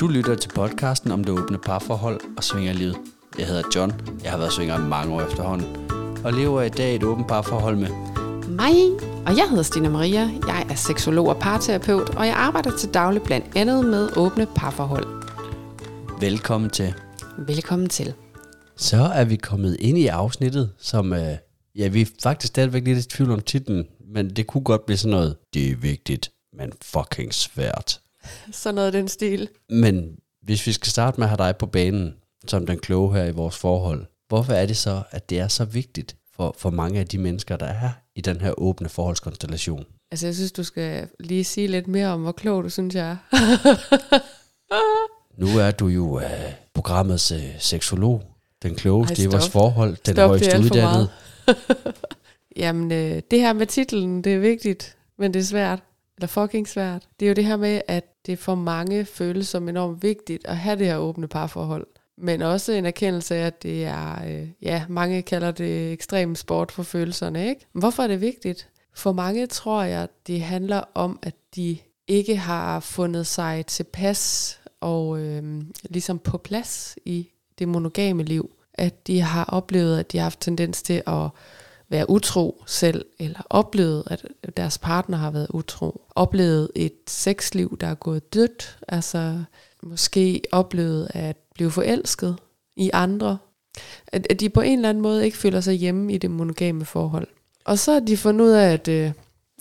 Du lytter til podcasten om det åbne parforhold og svingerlivet. Jeg hedder John. Jeg har været svinger i mange år efterhånden. Og lever i dag et åbent parforhold med mig, og jeg hedder Stina Maria. Jeg er seksolog og parterapeut, og jeg arbejder til daglig blandt andet med åbne parforhold. Velkommen til. Velkommen til. Så er vi kommet ind i afsnittet, som... Øh, ja, vi er faktisk stadigvæk lidt i tvivl om titlen, men det kunne godt blive sådan noget. Det er vigtigt, men fucking svært. Sådan noget den stil. Men hvis vi skal starte med at have dig på banen, som den kloge her i vores forhold, hvorfor er det så, at det er så vigtigt for, for mange af de mennesker, der er i den her åbne forholdskonstellation? Altså, jeg synes, du skal lige sige lidt mere om, hvor klog du synes, jeg er. nu er du jo uh, programmets uh, seksolog, den klogeste i vores forhold, den stop, højeste uddannede. Jamen, øh, det her med titlen, det er vigtigt, men det er svært. Eller fucking svært. Det er jo det her med, at det for mange føles som enormt vigtigt at have det her åbne parforhold. Men også en erkendelse af, at det er, øh, ja, mange kalder det ekstrem sport for følelserne, ikke? Men hvorfor er det vigtigt? For mange tror jeg, det handler om, at de ikke har fundet sig tilpas og øh, ligesom på plads i det monogame liv. At de har oplevet, at de har haft tendens til at være utro selv, eller oplevet, at deres partner har været utro. Oplevet et sexliv, der er gået dødt. Altså måske oplevet at blive forelsket i andre. At, de på en eller anden måde ikke føler sig hjemme i det monogame forhold. Og så har de fundet ud af, at øh,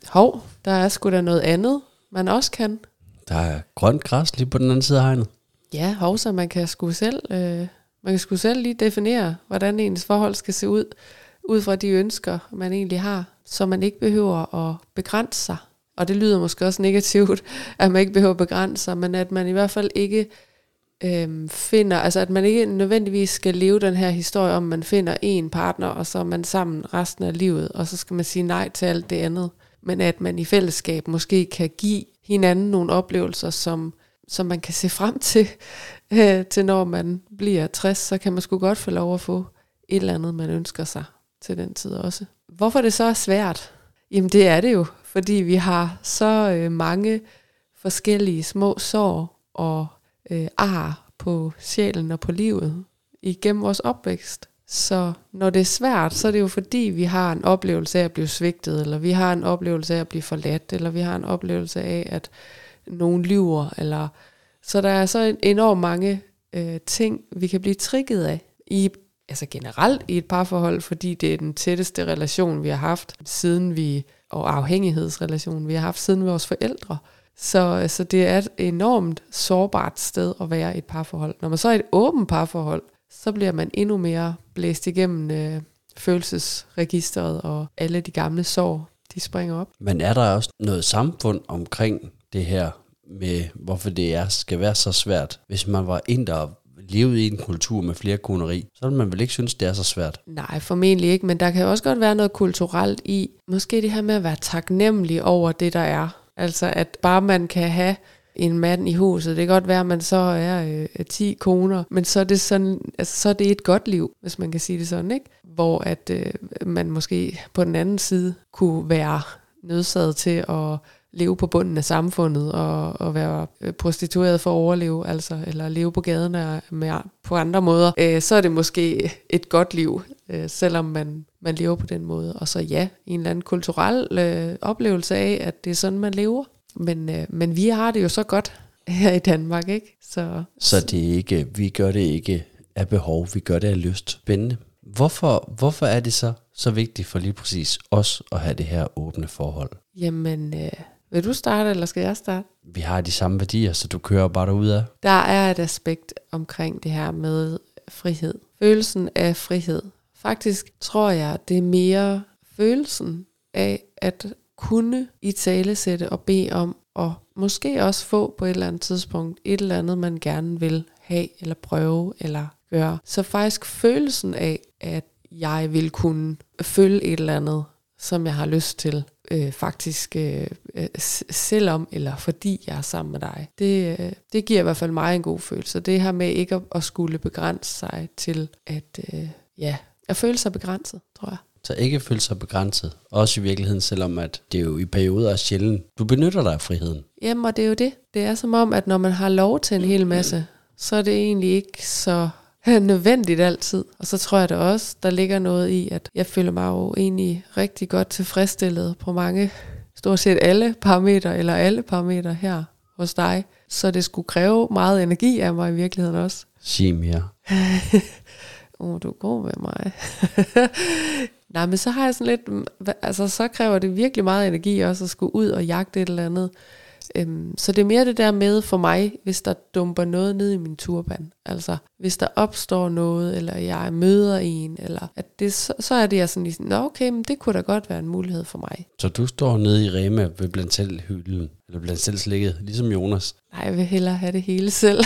hov, der er sgu da noget andet, man også kan. Der er grønt græs lige på den anden side af hegnet. Ja, hov, så man kan sgu selv, øh, man kan sgu selv lige definere, hvordan ens forhold skal se ud, ud fra de ønsker, man egentlig har, så man ikke behøver at begrænse sig. Og det lyder måske også negativt, at man ikke behøver at begrænse sig, men at man i hvert fald ikke øhm, finder, altså at man ikke nødvendigvis skal leve den her historie om, man finder en partner, og så er man sammen resten af livet, og så skal man sige nej til alt det andet. Men at man i fællesskab måske kan give hinanden nogle oplevelser, som, som man kan se frem til, øh, til når man bliver 60, så kan man sgu godt få lov at få et eller andet, man ønsker sig til den tid også. Hvorfor det så er svært? Jamen det er det jo, fordi vi har så øh, mange forskellige små sår og øh, ar på sjælen og på livet igennem vores opvækst. Så når det er svært, så er det jo fordi, vi har en oplevelse af at blive svigtet, eller vi har en oplevelse af at blive forladt, eller vi har en oplevelse af, at nogen lyver. Eller... Så der er så enormt mange øh, ting, vi kan blive trigget af i altså generelt i et parforhold, fordi det er den tætteste relation, vi har haft siden vi, og afhængighedsrelation, vi har haft siden vores forældre. Så, så det er et enormt sårbart sted at være i et parforhold. Når man så er i et åbent parforhold, så bliver man endnu mere blæst igennem øh, følelsesregisteret, og alle de gamle sår, de springer op. Men er der også noget samfund omkring det her med, hvorfor det er, skal være så svært, hvis man var ind og levet i en kultur med flere koneri, så vil man vel ikke synes, det er så svært? Nej, formentlig ikke, men der kan også godt være noget kulturelt i, måske det her med at være taknemmelig over det, der er. Altså at bare man kan have en mand i huset. Det kan godt være, at man så er øh, 10 koner, men så er, det sådan, altså, så er det et godt liv, hvis man kan sige det sådan, ikke? Hvor at øh, man måske på den anden side kunne være nødsaget til at leve på bunden af samfundet og, og være øh, prostitueret for at overleve, altså, eller leve på gaden med, på andre måder, øh, så er det måske et godt liv, øh, selvom man, man lever på den måde. Og så ja, en eller anden kulturel øh, oplevelse af, at det er sådan, man lever. Men, øh, men vi har det jo så godt her i Danmark, ikke? Så, så det er ikke, vi gør det ikke af behov, vi gør det af lyst. Spændende. Hvorfor, hvorfor er det så så vigtigt for lige præcis os at have det her åbne forhold? Jamen, øh, vil du starte, eller skal jeg starte? Vi har de samme værdier, så du kører bare derud af. Der er et aspekt omkring det her med frihed. Følelsen af frihed. Faktisk tror jeg, det er mere følelsen af at kunne i tale sætte og bede om, og måske også få på et eller andet tidspunkt et eller andet, man gerne vil have, eller prøve, eller gøre. Så faktisk følelsen af, at jeg vil kunne følge et eller andet, som jeg har lyst til, øh, faktisk øh, øh, selvom eller fordi jeg er sammen med dig. Det, øh, det giver i hvert fald mig en god følelse. Det her med ikke at, at skulle begrænse sig til at, øh, ja, at føle sig begrænset, tror jeg. Så ikke føle sig begrænset. Også i virkeligheden, selvom at det er jo i perioder er sjældent. Du benytter dig af friheden. Jamen, og det er jo det. Det er som om, at når man har lov til en hel masse, så er det egentlig ikke så nødvendigt altid. Og så tror jeg det også, der ligger noget i, at jeg føler mig jo egentlig rigtig godt tilfredsstillet på mange, stort set alle parametre, eller alle parametre her hos dig. Så det skulle kræve meget energi af mig i virkeligheden også. Sig mere. Åh, oh, du er god med mig. Nej, men så har jeg sådan lidt, altså så kræver det virkelig meget energi også at skulle ud og jagte et eller andet. Øhm, så det er mere det der med for mig, hvis der dumper noget ned i min turban. Altså, hvis der opstår noget, eller jeg møder en, eller at det, så, så er det jeg sådan lige sådan, Nå okay, men det kunne da godt være en mulighed for mig. Så du står nede i Rema ved blandt selv hylden, eller blandt selv slikket, ligesom Jonas? Nej, jeg vil hellere have det hele selv.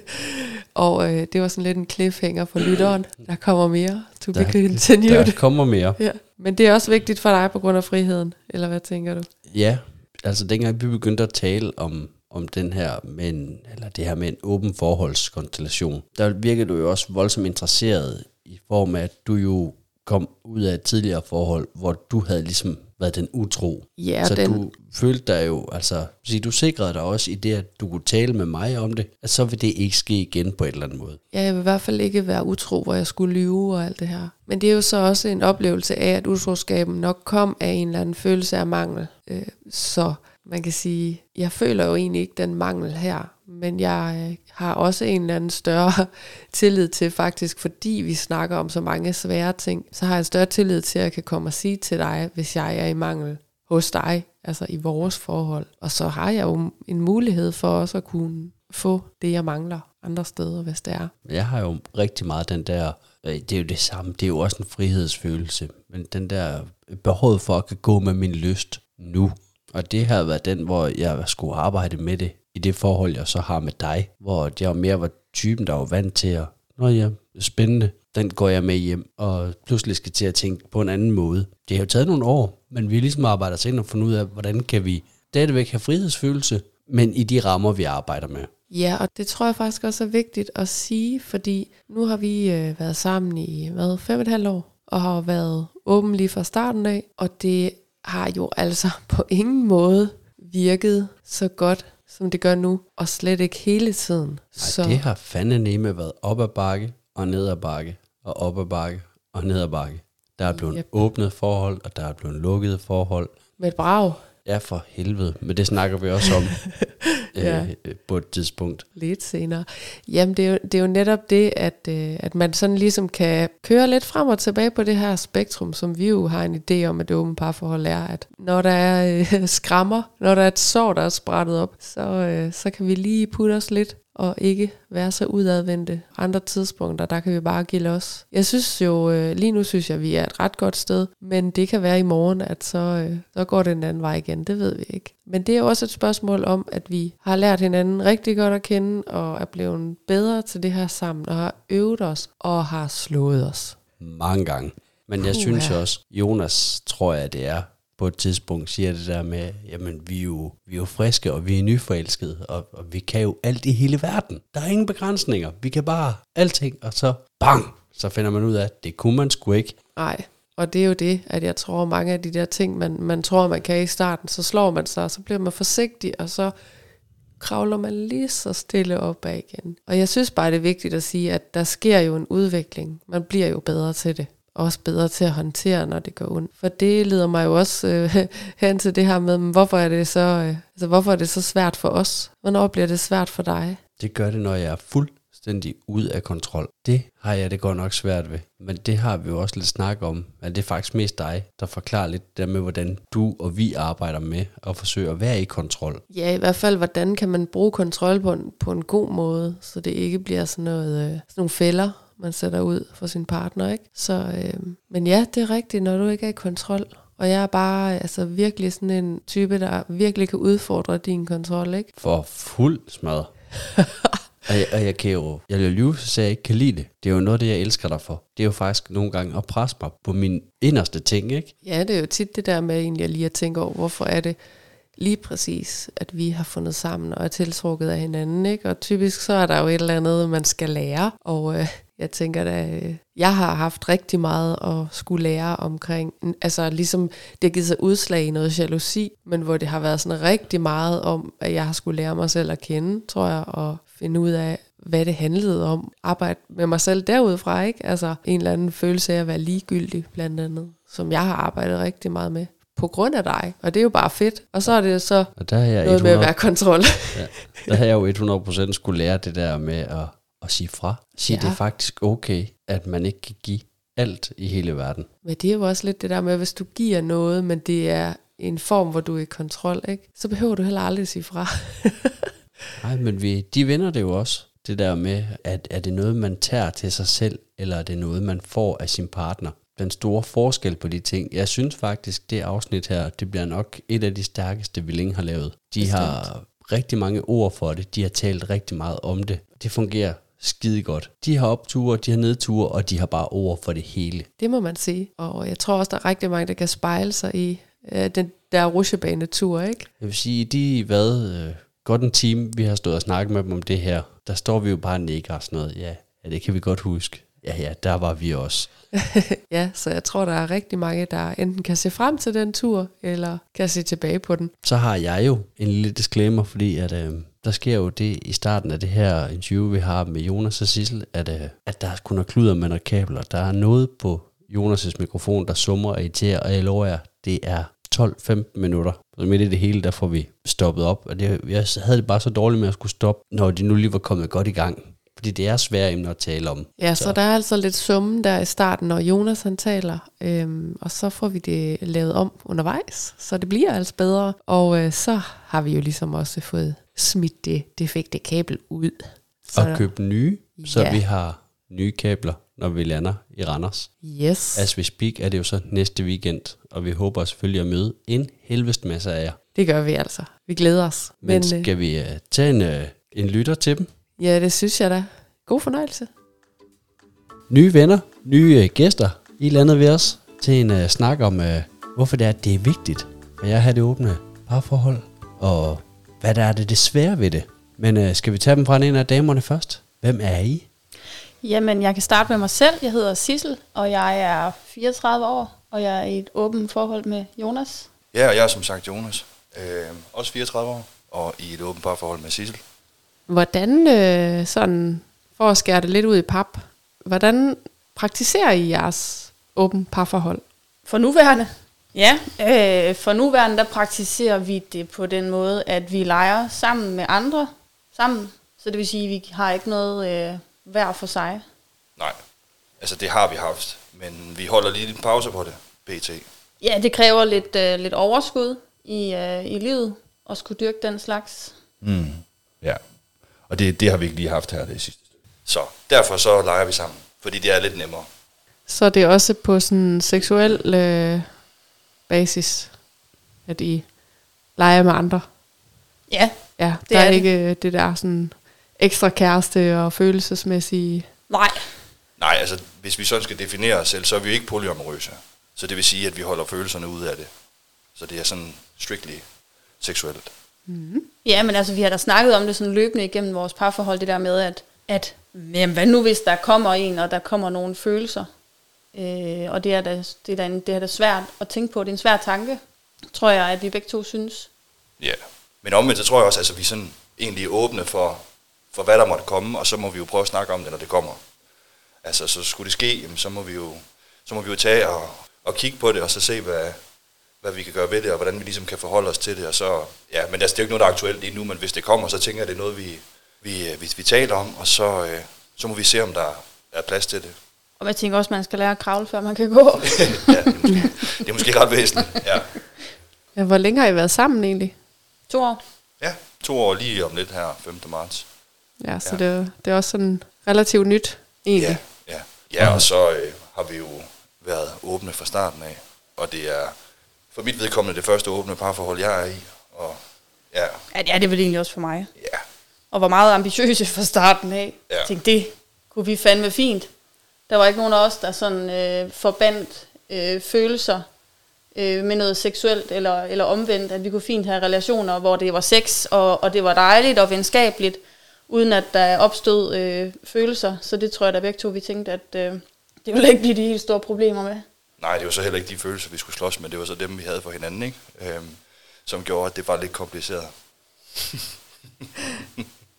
og øh, det var sådan lidt en cliffhanger for lytteren. Der kommer mere. To Der- be continued. Der kommer mere. Ja. Men det er også vigtigt for dig på grund af friheden, eller hvad tænker du? Ja, altså dengang vi begyndte at tale om, om den her med en, eller det her med en åben forholdskonstellation, der virkede du jo også voldsomt interesseret i form af, at du jo kom ud af et tidligere forhold, hvor du havde ligesom været den utro. Ja, så den, du følte dig jo, altså, sige, du sikrede dig også i det, at du kunne tale med mig om det, at så vil det ikke ske igen på et eller andet måde. ja, jeg vil i hvert fald ikke være utro, hvor jeg skulle lyve og alt det her. Men det er jo så også en oplevelse af, at utroskaben nok kom af en eller anden følelse af mangel. Øh, så man kan sige, jeg føler jo egentlig ikke den mangel her, men jeg øh, har også en eller anden større tillid til faktisk, fordi vi snakker om så mange svære ting, så har jeg en større tillid til, at jeg kan komme og sige til dig, hvis jeg er i mangel hos dig, altså i vores forhold. Og så har jeg jo en mulighed for også at kunne få det, jeg mangler andre steder, hvis det er. Jeg har jo rigtig meget den der, øh, det er jo det samme, det er jo også en frihedsfølelse, men den der behov for at kan gå med min lyst nu. Og det har været den, hvor jeg skulle arbejde med det, i det forhold, jeg så har med dig, hvor jeg mere var typen, der var vant til at, nå ja, spændende, den går jeg med hjem, og pludselig skal til at tænke på en anden måde. Det har jo taget nogle år, men vi ligesom arbejder os ind og fundet ud af, hvordan kan vi stadigvæk have frihedsfølelse, men i de rammer, vi arbejder med. Ja, og det tror jeg faktisk også er vigtigt at sige, fordi nu har vi øh, været sammen i, hvad, fem og et halvt år, og har været åben lige fra starten af, og det har jo altså på ingen måde virket så godt, som det gør nu, og slet ikke hele tiden. Ej, så det har fandme været op ad bakke og ned ad bakke og op ad bakke og ned ad bakke. Der er blevet Yep. åbnet forhold, og der er blevet lukket forhold. med et brag, Ja, for helvede. Men det snakker vi også om Ja. øh, på et tidspunkt. lidt senere. Jamen, det er jo, det er jo netop det, at, øh, at man sådan ligesom kan køre lidt frem og tilbage på det her spektrum, som vi jo har en idé om, at det åbne parforhold er, at når der er øh, skrammer, når der er et sår, der er sprættet op, så, øh, så kan vi lige putte os lidt og ikke være så udadvendte. Andre tidspunkter, der kan vi bare give los. Jeg synes jo, øh, lige nu synes jeg, vi er et ret godt sted, men det kan være i morgen, at så, øh, så går det en anden vej igen. Det ved vi ikke. Men det er også et spørgsmål om, at vi har lært hinanden rigtig godt at kende, og er blevet bedre til det her sammen, og har øvet os, og har slået os. Mange gange. Men jeg Puha. synes også, Jonas, tror jeg det er, på et tidspunkt siger det der med, jamen vi er jo, vi er jo friske, og vi er nyforelskede, og, og vi kan jo alt i hele verden. Der er ingen begrænsninger. Vi kan bare alting, og så bang, så finder man ud af, at det kunne man sgu ikke. Nej, og det er jo det, at jeg tror, mange af de der ting, man, man tror, man kan i starten, så slår man sig, og så bliver man forsigtig, og så kravler man lige så stille op igen. Og jeg synes bare, det er vigtigt at sige, at der sker jo en udvikling. Man bliver jo bedre til det. Også bedre til at håndtere, når det går ondt. For det leder mig jo også øh, hen til det her med, hvorfor er det så, øh, altså, hvorfor er det så svært for os? Hvornår bliver det svært for dig? Det gør det, når jeg er fuldstændig ud af kontrol. Det har jeg det godt nok svært ved. Men det har vi jo også lidt snak om. Men det er faktisk mest dig, der forklarer lidt der med, hvordan du og vi arbejder med at forsøge at være i kontrol. Ja, i hvert fald, hvordan kan man bruge kontrol på en, på en god måde, så det ikke bliver sådan, noget, øh, sådan nogle fælder, man sætter ud for sin partner. Ikke? Så, øh, men ja, det er rigtigt, når du ikke er i kontrol. Og jeg er bare altså, virkelig sådan en type, der virkelig kan udfordre din kontrol. Ikke? For fuld smadret. og, jeg, og jeg kan jo, jeg vil lyve, så jeg ikke kan lide det. Det er jo noget af det, jeg elsker dig for. Det er jo faktisk nogle gange at presse mig på min inderste ting, ikke? Ja, det er jo tit det der med egentlig lige at tænke over, hvorfor er det lige præcis, at vi har fundet sammen og er tiltrukket af hinanden. Ikke? Og typisk så er der jo et eller andet, man skal lære. Og øh, Jeg tænker da, øh, jeg har haft rigtig meget at skulle lære omkring, altså ligesom det har givet sig udslag i noget jalousi, men hvor det har været sådan rigtig meget om, at jeg har skulle lære mig selv at kende, tror jeg, og finde ud af, hvad det handlede om. Arbejde med mig selv derudfra, ikke? Altså en eller anden følelse af at være ligegyldig, blandt andet, som jeg har arbejdet rigtig meget med på grund af dig, og det er jo bare fedt. Og så er det så og der er jeg noget 100, med at være kontrol. ja, der har jeg jo 100% skulle lære det der med at, at sige fra. Sige, ja. det er faktisk okay, at man ikke kan give alt i hele verden. Men det er jo også lidt det der med, hvis du giver noget, men det er en form, hvor du er i kontrol, ikke? så behøver du heller aldrig at sige fra. Nej, men vi, de vinder det jo også. Det der med, at er det noget, man tager til sig selv, eller er det noget, man får af sin partner? Den store forskel på de ting. Jeg synes faktisk, det afsnit her, det bliver nok et af de stærkeste, vi længe har lavet. De Bestemt. har rigtig mange ord for det. De har talt rigtig meget om det. Det fungerer skide godt. De har opture, de har nedture, og de har bare ord for det hele. Det må man sige. Og jeg tror også, der er rigtig mange, der kan spejle sig i øh, den der rusjebanetur, ikke? Jeg vil sige, de hvad, øh, godt en time, vi har stået og snakket med dem om det her, der står vi jo bare nikker og sådan noget. Ja, ja, det kan vi godt huske. Ja, ja, der var vi også. ja, så jeg tror, der er rigtig mange, der enten kan se frem til den tur, eller kan se tilbage på den. Så har jeg jo en lille disclaimer, fordi at, øh, der sker jo det i starten af det her interview, vi har med Jonas og Sissel, at, øh, at der er kun er kluder med noget kabler. Der er noget på Jonas' mikrofon, der summer og irriterer, og jeg lover jer, det er 12-15 minutter. Så midt i det hele, der får vi stoppet op. Og det, jeg havde det bare så dårligt med at skulle stoppe, når de nu lige var kommet godt i gang. Fordi det er svært emne at tale om. Ja, så, så der er altså lidt summen der i starten, når Jonas han taler. Øhm, og så får vi det lavet om undervejs, så det bliver altså bedre. Og øh, så har vi jo ligesom også fået smidt det defekte kabel ud. Så og købt nye, så ja. vi har nye kabler når vi lander i Randers. Yes. As we speak er det jo så næste weekend, og vi håber selvfølgelig at møde en helvest masse af jer. Det gør vi altså. Vi glæder os. Men, Men skal øh, vi uh, tage en, uh, en lytter til dem? Ja, det synes jeg da. God fornøjelse. Nye venner, nye uh, gæster. I landet ved os til en uh, snak om, uh, hvorfor det er, det er vigtigt, at jeg har det åbne parforhold, og hvad der er det, det svære ved det. Men uh, skal vi tage dem fra en af damerne først? Hvem er I? Jamen, jeg kan starte med mig selv. Jeg hedder Sissel, og jeg er 34 år, og jeg er i et åbent forhold med Jonas. Ja, og jeg er som sagt Jonas. Øh, også 34 år, og i et åbent parforhold med Sissel. Hvordan, øh, sådan, for at skære det lidt ud i pap, hvordan praktiserer I jeres åbent parforhold? For nuværende? Ja, øh, for nuværende der praktiserer vi det på den måde, at vi leger sammen med andre sammen. Så det vil sige, at vi har ikke noget øh, hver for sig? Nej, altså det har vi haft, men vi holder lige en pause på det, BT. Ja, det kræver lidt, øh, lidt overskud i, øh, i livet at skulle dyrke den slags. Mm. Ja, og det, det har vi ikke lige haft her det sidste Så derfor så leger vi sammen, fordi det er lidt nemmere. Så det er også på sådan seksuel øh, basis, at I leger med andre? Ja, Ja, det der er, er ikke det der sådan ekstra kæreste og følelsesmæssige... Nej. Nej, altså hvis vi sådan skal definere os selv, så er vi jo ikke polyamorøse. Så det vil sige, at vi holder følelserne ud af det. Så det er sådan strictly seksuelt. Mm. Ja, men altså vi har da snakket om det sådan løbende igennem vores parforhold, det der med, at, at jamen, hvad nu hvis der kommer en, og der kommer nogle følelser? Øh, og det er, da, det, er da en, det er da svært at tænke på. Det er en svær tanke, tror jeg, at vi begge to synes. Ja, men omvendt så tror jeg også, at altså, vi sådan egentlig er åbne for, for hvad der måtte komme, og så må vi jo prøve at snakke om det, når det kommer. Altså, så skulle det ske, jamen, så må vi jo, så må vi jo tage og, og kigge på det, og så se, hvad, hvad vi kan gøre ved det, og hvordan vi ligesom kan forholde os til det. Og så, ja, men altså, det er jo ikke noget, der er aktuelt lige nu, men hvis det kommer, så tænker jeg, det er noget, vi, vi, vi, vi taler om, og så, øh, så må vi se, om der er plads til det. Og jeg tænker også, at man skal lære at kravle, før man kan gå. ja, det er, måske, det er måske ret væsentligt, ja. ja. Hvor længe har I været sammen egentlig? To år. Ja, to år lige om lidt her, 5. marts. Ja, så ja. Det, det er også sådan relativt nyt, egentlig. Ja, ja. ja og så øh, har vi jo været åbne fra starten af, og det er for mit vedkommende det første åbne parforhold, jeg er i. Og, ja. ja, det er det vel egentlig også for mig. Ja. Og var meget ambitiøse fra starten af. Ja. Jeg tænkte, det kunne vi fandme fint. Der var ikke nogen af os, der sådan øh, forbandt øh, følelser øh, med noget seksuelt eller, eller omvendt, at vi kunne fint have relationer, hvor det var sex, og, og det var dejligt og venskabeligt, uden at der opstod øh, følelser. Så det tror jeg da begge to, vi tænkte, at øh, det ville ikke blive de helt store problemer med. Nej, det var så heller ikke de følelser, vi skulle slås med. Det var så dem, vi havde for hinanden, ikke? Øhm, som gjorde, at det var lidt kompliceret.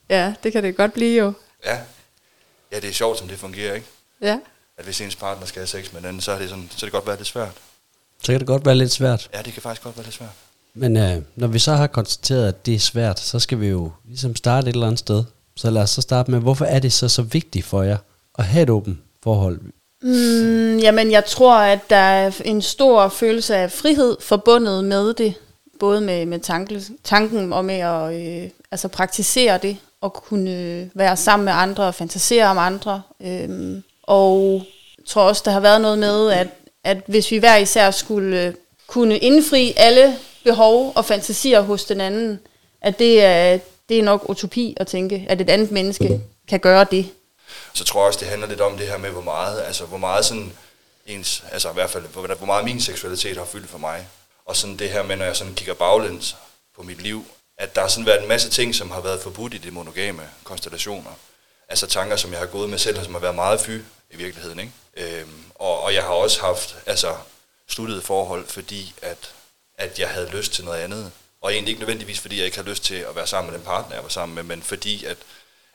Ja, det kan det godt blive jo. Ja. Ja, det er sjovt, som det fungerer, ikke? Ja. At hvis ens partner skal have sex med den anden, så er det, sådan, så er det godt være lidt svært. Så kan det godt være lidt svært. Ja, det kan faktisk godt være lidt svært. Men øh, når vi så har konstateret, at det er svært, så skal vi jo ligesom starte et eller andet sted. Så lad os så starte med, hvorfor er det så så vigtigt for jer at have et åbent forhold? Mm, jamen, jeg tror, at der er en stor følelse af frihed forbundet med det. Både med, med tanke, tanken og med at øh, altså praktisere det, og kunne øh, være sammen med andre og fantasere om andre. Øhm, og jeg tror også, der har været noget med, at, at hvis vi hver især skulle øh, kunne indfri alle behov og fantasier hos den anden, at det er, det er nok utopi at tænke, at et andet menneske kan gøre det. Så tror jeg også, det handler lidt om det her med, hvor meget, altså hvor meget sådan ens, altså i hvert fald, hvor, hvor meget min seksualitet har fyldt for mig. Og sådan det her med, når jeg sådan kigger baglæns på mit liv, at der har sådan været en masse ting, som har været forbudt i de monogame konstellationer. Altså tanker, som jeg har gået med selv, og som har været meget fy i virkeligheden. Ikke? Øhm, og, og jeg har også haft altså, sluttede forhold, fordi at, at jeg havde lyst til noget andet. Og egentlig ikke nødvendigvis, fordi jeg ikke havde lyst til at være sammen med den partner, jeg var sammen med, men fordi at,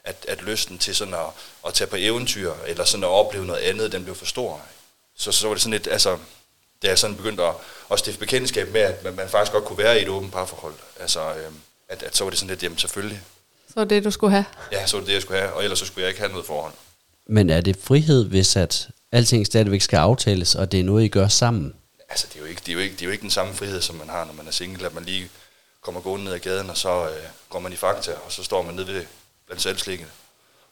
at, at lysten til sådan at, at tage på eventyr, eller sådan at opleve noget andet, den blev for stor. Så, så var det sådan lidt, altså, da jeg sådan begyndte at, at stifte bekendtskab med, at man, man faktisk godt kunne være i et åbent parforhold, altså, øhm, at, at så var det sådan lidt, jamen selvfølgelig, Så er det, du skulle have. ja, så var det det, jeg skulle have, og ellers så skulle jeg ikke have noget forhold. Men er det frihed, hvis at alting stadigvæk skal aftales, og det er noget, I gør sammen? Altså, det er, jo ikke, det, er jo ikke, det er jo ikke den samme frihed, som man har, når man er single, at man lige kommer gående ned ad gaden, og så øh, går man i Fakta, og så står man nede ved blandt selvslikket,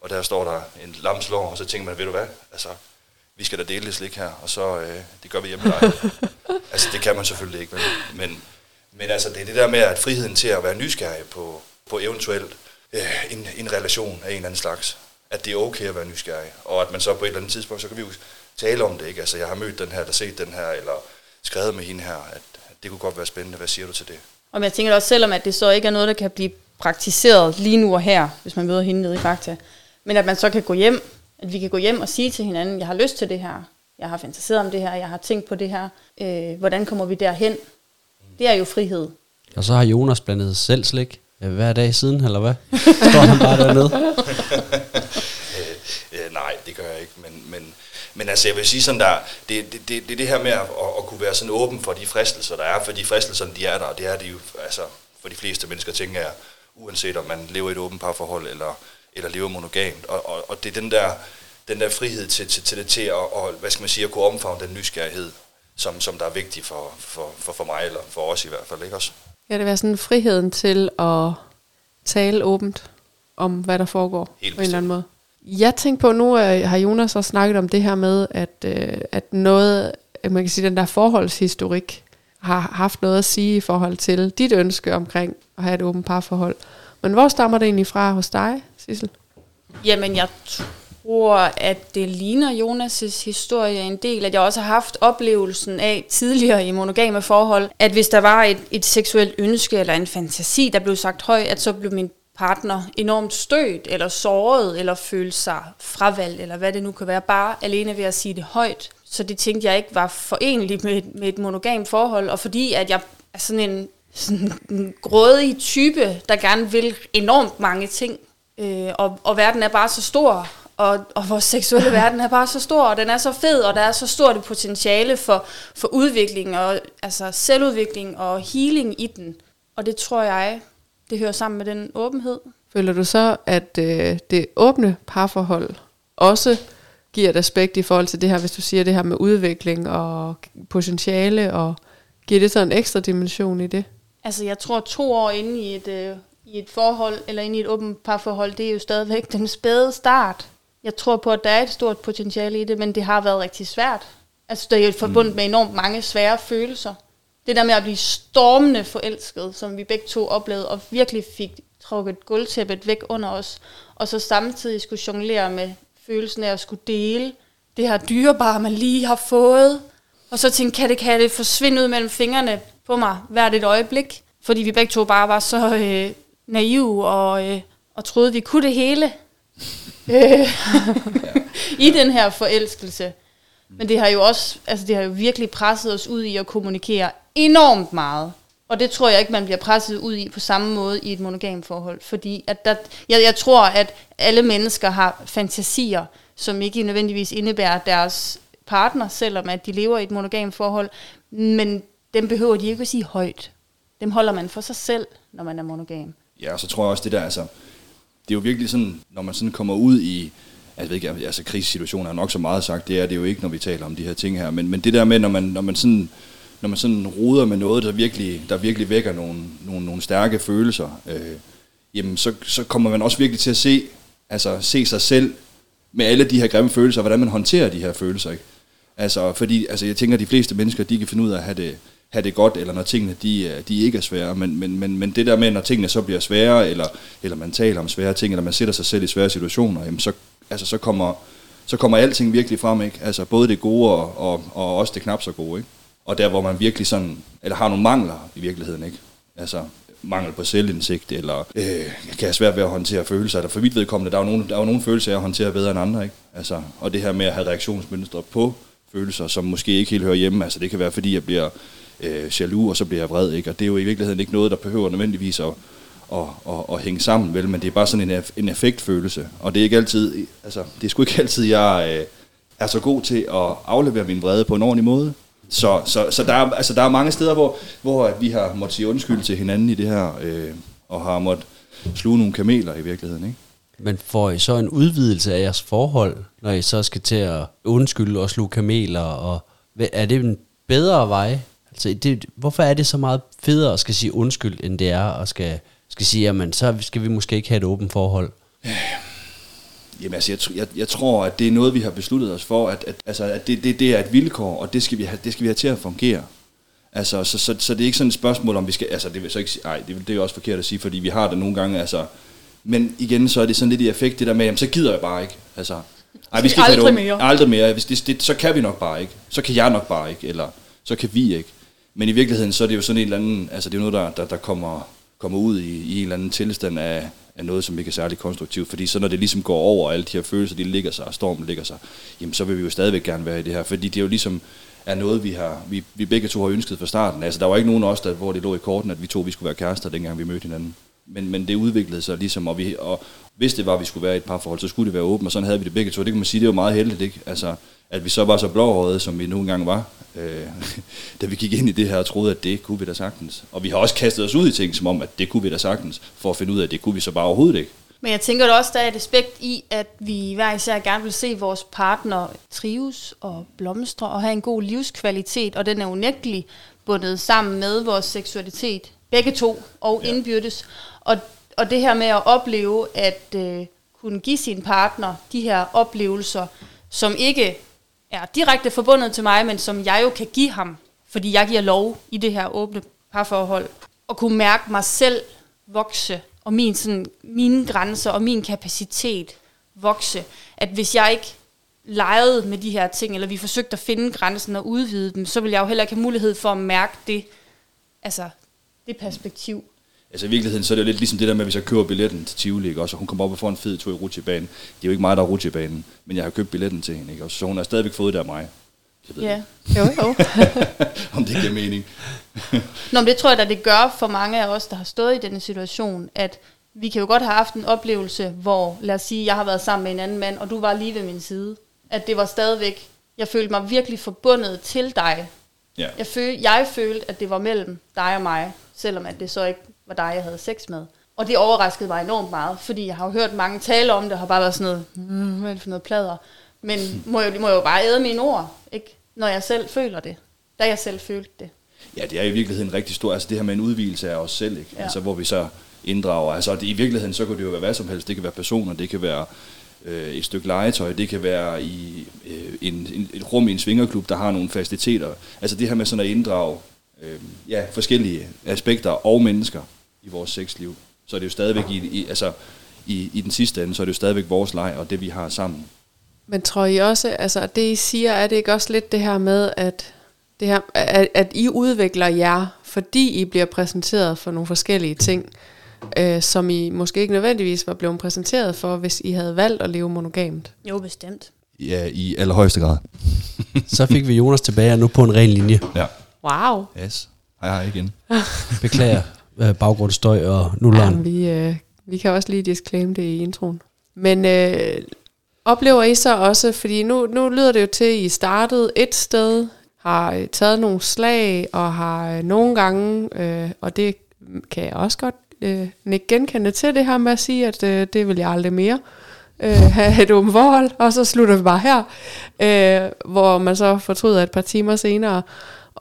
og der står der en lamslår, og så tænker man, ved du hvad, altså, vi skal da dele det slik her, og så, øh, det gør vi hjemme med dig. altså, det kan man selvfølgelig ikke, vel? Men, men altså, det er det der med, at friheden til at være nysgerrig på, på eventuelt øh, en, en relation af en eller anden slags, at det er okay at være nysgerrig, og at man så på et eller andet tidspunkt, så kan vi jo tale om det, ikke? Altså, jeg har mødt den her, der set den her, eller skrevet med hende her, at, det kunne godt være spændende. Hvad siger du til det? Og jeg tænker også, selvom at det så ikke er noget, der kan blive praktiseret lige nu og her, hvis man møder hende nede i Fakta, men at man så kan gå hjem, at vi kan gå hjem og sige til hinanden, jeg har lyst til det her, jeg har fantaseret om det her, jeg har tænkt på det her, øh, hvordan kommer vi derhen? Det er jo frihed. Og så har Jonas blandet selv slik hver dag siden, eller hvad? Står han bare dernede? Øh, øh, nej, det gør jeg ikke, men, men, men altså, jeg vil sige sådan der, det, det, det, det det her med at, at, at kunne være sådan åben for de fristelser, der er, for de fristelserne, de er der, og det er de jo, altså, for de fleste mennesker, tænker jeg, uanset om man lever i et åbent parforhold, eller, eller lever monogamt, og, og, og det er den der, den der frihed til, til, til det til at, og, hvad skal man sige, at kunne omfavne den nysgerrighed, som, som der er vigtig for, for, for, for mig, eller for os i hvert fald, ikke også? Ja, det være sådan friheden til at tale åbent om, hvad der foregår Helt på en eller anden måde. Jeg tænkte på, nu øh, har Jonas også snakket om det her med, at, øh, at noget, at man kan sige, den der forholdshistorik har haft noget at sige i forhold til dit ønske omkring at have et åbent parforhold. Men hvor stammer det egentlig fra hos dig, Sissel? Jamen, jeg tror, at det ligner Jonas' historie en del, at jeg også har haft oplevelsen af tidligere i monogame forhold, at hvis der var et, et seksuelt ønske eller en fantasi, der blev sagt højt, at så blev min partner enormt stødt, eller såret, eller følte sig fravalgt, eller hvad det nu kan være, bare alene ved at sige det højt. Så det tænkte jeg ikke var forenligt med, med et monogamt forhold, og fordi at jeg er sådan en, sådan en grådig type, der gerne vil enormt mange ting, øh, og, og verden er bare så stor, og, og vores seksuelle verden er bare så stor, og den er så fed, og der er så stort et potentiale for, for udvikling, og altså selvudvikling og healing i den. Og det tror jeg, det hører sammen med den åbenhed. Føler du så, at øh, det åbne parforhold også giver et aspekt i forhold til det her, hvis du siger det her med udvikling og potentiale, og giver det så en ekstra dimension i det? Altså jeg tror to år inde i et, øh, i et forhold, eller inde i et åbent parforhold, det er jo stadigvæk den spæde start. Jeg tror på, at der er et stort potentiale i det, men det har været rigtig svært. Altså det er jo forbundet med enormt mange svære følelser. Det der med at blive stormende forelsket, som vi begge to oplevede, og virkelig fik trukket gulvtæppet væk under os, og så samtidig skulle jonglere med følelsen af at skulle dele det her dyrebare, man lige har fået, og så tænkte, kan det, kan det forsvinde ud mellem fingrene på mig hvert et øjeblik? Fordi vi begge to bare var så øh, naive og, øh, og troede, vi kunne det hele i den her forelskelse. Men det har jo også, altså det har jo virkelig presset os ud i at kommunikere enormt meget. Og det tror jeg ikke, man bliver presset ud i på samme måde i et monogam forhold. Fordi at der, jeg, jeg tror, at alle mennesker har fantasier, som ikke nødvendigvis indebærer deres partner, selvom at de lever i et monogam forhold. Men dem behøver de ikke at sige højt. Dem holder man for sig selv, når man er monogam. Ja, og så tror jeg også det der, altså, det er jo virkelig sådan, når man sådan kommer ud i, jeg ved ikke, altså krisesituationer er nok så meget sagt, det er det jo ikke, når vi taler om de her ting her, men, men det der med, når man, når man sådan, når man sådan ruder med noget, der virkelig, der virkelig vækker nogle, nogle, nogle stærke følelser, øh, jamen så, så kommer man også virkelig til at se, altså se sig selv med alle de her grimme følelser, hvordan man håndterer de her følelser, ikke? Altså, fordi altså, jeg tænker, at de fleste mennesker, de kan finde ud af at have det, have det godt, eller når tingene de, øh, de ikke er svære. Men, men, men, men det der med, når tingene så bliver svære, eller, eller man taler om svære ting, eller man sætter sig selv i svære situationer, jamen så, altså, så, kommer, så kommer alting virkelig frem. Ikke? Altså både det gode og, og, og også det knap så gode. Ikke? Og der, hvor man virkelig sådan, eller har nogle mangler i virkeligheden. Ikke? Altså mangel på selvindsigt, eller øh, kan jeg svært ved at håndtere følelser. Eller for mit vedkommende, der er jo nogle, der er jo nogle følelser, jeg håndterer bedre end andre. Ikke? Altså, og det her med at have reaktionsmønstre på følelser, som måske ikke helt hører hjemme. Altså det kan være, fordi jeg bliver øh, jaloux, og så bliver jeg vred. Ikke? Og det er jo i virkeligheden ikke noget, der behøver nødvendigvis at, at, at, at hænge sammen, vel? men det er bare sådan en, en effektfølelse. Og det er ikke altid, altså, det er sgu ikke altid, jeg øh, er så god til at aflevere min vrede på en ordentlig måde. Så, så, så der, er, altså, der er mange steder, hvor, hvor vi har måttet sige undskyld til hinanden i det her, øh, og har måttet sluge nogle kameler i virkeligheden. Ikke? Men får I så en udvidelse af jeres forhold, når I så skal til at undskylde og sluge kameler? Og er det en bedre vej? Altså, det, hvorfor er det så meget federe at skal sige undskyld, end det er at skal, skal sige, jamen så skal vi måske ikke have et åbent forhold? Jamen altså, jeg, jeg, jeg tror, at det er noget, vi har besluttet os for, at, at, altså, at det, det, det er et vilkår, og det skal vi have, det skal vi have til at fungere. Altså, så, så, så det er ikke sådan et spørgsmål, om vi skal, altså det vil så ikke sige, ej, det, det er også forkert at sige, fordi vi har det nogle gange, altså, men igen, så er det sådan lidt i effekt, det der med, jamen, så gider jeg bare ikke. Altså, ej, vi skal aldrig ikke mere. Aldrig mere. Hvis det, det, så kan vi nok bare ikke. Så kan jeg nok bare ikke, eller så kan vi ikke. Men i virkeligheden, så er det jo sådan en eller anden, altså det er noget, der, der, der kommer, kommer ud i, i en eller anden tilstand af, af noget, som ikke er særlig konstruktivt. Fordi så når det ligesom går over, og alle de her følelser, de ligger sig, og stormen ligger sig, jamen så vil vi jo stadigvæk gerne være i det her. Fordi det er jo ligesom er noget, vi, har, vi, vi begge to har ønsket fra starten. Altså der var ikke nogen af os, der, hvor det lå i korten, at vi to vi skulle være kærester, dengang vi mødte hinanden. Men, men det udviklede sig ligesom, og, vi, og hvis det var, at vi skulle være i et parforhold, så skulle det være åbent, og sådan havde vi det begge to. Det kan man sige, det var meget heldigt, ikke? Altså, at vi så var så blåhårede, som vi nogle gange var, øh, da vi gik ind i det her og troede, at det kunne vi da sagtens. Og vi har også kastet os ud i ting, som om, at det kunne vi da sagtens, for at finde ud af, at det kunne vi så bare overhovedet ikke. Men jeg tænker da også, der er et aspekt i, at vi hver især gerne vil se vores partner trives og blomstre og have en god livskvalitet, og den er unægtelig bundet sammen med vores seksualitet, begge to og ja. indbyrdes. Og, og det her med at opleve, at øh, kunne give sin partner de her oplevelser, som ikke er direkte forbundet til mig, men som jeg jo kan give ham, fordi jeg giver lov i det her åbne parforhold, og kunne mærke mig selv vokse, og min, sådan, mine grænser og min kapacitet vokse. At hvis jeg ikke legede med de her ting, eller vi forsøgte at finde grænsen og udvide dem, så ville jeg jo heller ikke have mulighed for at mærke det, altså det perspektiv. Altså i virkeligheden, så er det jo lidt ligesom det der med, at hvis jeg køber billetten til Tivoli, ikke? Også, og hun kommer op og får en fed tur i rutsjebanen. Det er jo ikke mig, der er rutsjebanen, men jeg har købt billetten til hende, ikke? Også, så hun har stadigvæk fået det af mig. Jeg ved ja, jo jo. Om det giver mening. Nå, men det tror jeg da, det gør for mange af os, der har stået i denne situation, at vi kan jo godt have haft en oplevelse, hvor, lad os sige, jeg har været sammen med en anden mand, og du var lige ved min side. At det var stadigvæk, jeg følte mig virkelig forbundet til dig. Ja. Jeg, føl, jeg følte, at det var mellem dig og mig, selvom at det så ikke var dig, jeg havde sex med. Og det overraskede mig enormt meget, fordi jeg har jo hørt mange tale om det, og har bare været sådan noget, mm, hvad er det for noget plader? Men må jeg, må jeg jo bare æde mine ord, ikke? når jeg selv føler det, da jeg selv følte det. Ja, det er i virkeligheden rigtig stort, altså det her med en udvielse af os selv, ikke? Ja. Altså, hvor vi så inddrager, altså det, i virkeligheden så kan det jo være hvad som helst, det kan være personer, det kan være øh, et stykke legetøj, det kan være i øh, en, en, et rum i en svingerklub, der har nogle faciliteter. Altså det her med sådan at inddrage øh, ja, forskellige aspekter og mennesker i vores sexliv. Så er det jo stadigvæk i, i, altså, i, i den sidste ende, så er det jo stadigvæk vores leg og det, vi har sammen. Men tror I også, altså det I siger, er det ikke også lidt det her med, at, det her, at, at I udvikler jer, fordi I bliver præsenteret for nogle forskellige ting, øh, som I måske ikke nødvendigvis var blevet præsenteret for, hvis I havde valgt at leve monogamt. Jo, bestemt. Ja, i allerhøjeste grad. Så fik vi Jonas tilbage, og nu på en ren linje. Ja. Wow! Yes. Hej, hej igen. Beklager øh, baggrundsstøj og nulleren. Vi, øh, vi kan også lige disclaim det i introen. Men øh, oplever I så også, fordi nu, nu lyder det jo til, at I startede et sted, har øh, taget nogle slag, og har øh, nogle gange, øh, og det kan jeg også godt øh, ikke genkende til, det her med at sige, at øh, det vil jeg aldrig mere øh, have et åbent forhold, og så slutter vi bare her, øh, hvor man så fortryder et par timer senere,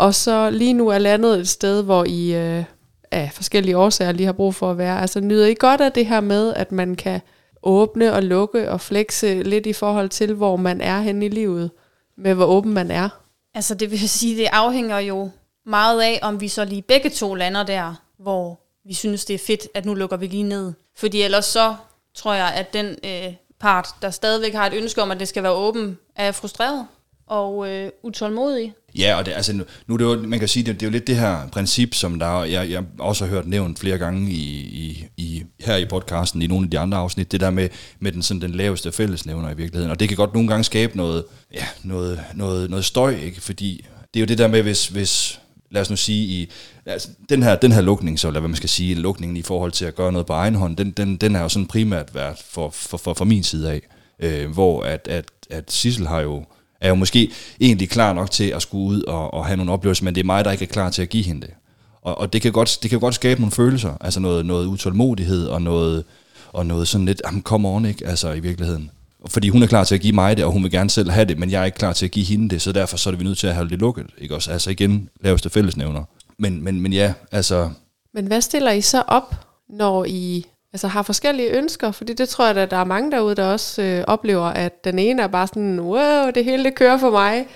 og så lige nu er landet et sted, hvor I øh, af forskellige årsager lige har brug for at være. Altså nyder I godt af det her med, at man kan åbne og lukke og flexe lidt i forhold til, hvor man er henne i livet, med hvor åben man er? Altså det vil sige, det afhænger jo meget af, om vi så lige begge to lander der, hvor vi synes, det er fedt, at nu lukker vi lige ned. Fordi ellers så tror jeg, at den øh, part, der stadigvæk har et ønske om, at det skal være åben, er frustreret og øh, utålmodig. Ja, og det, altså, nu, nu det jo, man kan sige, det, det er jo lidt det her princip, som der, jeg, jeg også har hørt nævnt flere gange i, i, i, her i podcasten, i nogle af de andre afsnit, det der med, med den, sådan, den laveste fællesnævner i virkeligheden. Og det kan godt nogle gange skabe noget, ja, noget, noget, noget støj, ikke? fordi det er jo det der med, hvis, hvis lad os nu sige, i, altså, den, her, den her lukning, så hvad man skal sige, lukningen i forhold til at gøre noget på egen hånd, den, den, den er jo sådan primært været for, for, for, for min side af, øh, hvor at, at, at Sissel har jo er jo måske egentlig klar nok til at skulle ud og, og have nogle oplevelser, men det er mig, der ikke er klar til at give hende det. Og, og det, kan godt, det kan godt skabe nogle følelser, altså noget, noget utålmodighed og noget, og noget sådan lidt, jamen come on, ikke? Altså i virkeligheden. Fordi hun er klar til at give mig det, og hun vil gerne selv have det, men jeg er ikke klar til at give hende det, så derfor så er vi nødt til at holde det lukket, ikke også? Altså igen, laveste fællesnævner. Men, men, men ja, altså... Men hvad stiller I så op, når I altså har forskellige ønsker, fordi det tror jeg, at der er mange derude, der også øh, oplever, at den ene er bare sådan, wow, det hele det kører for mig.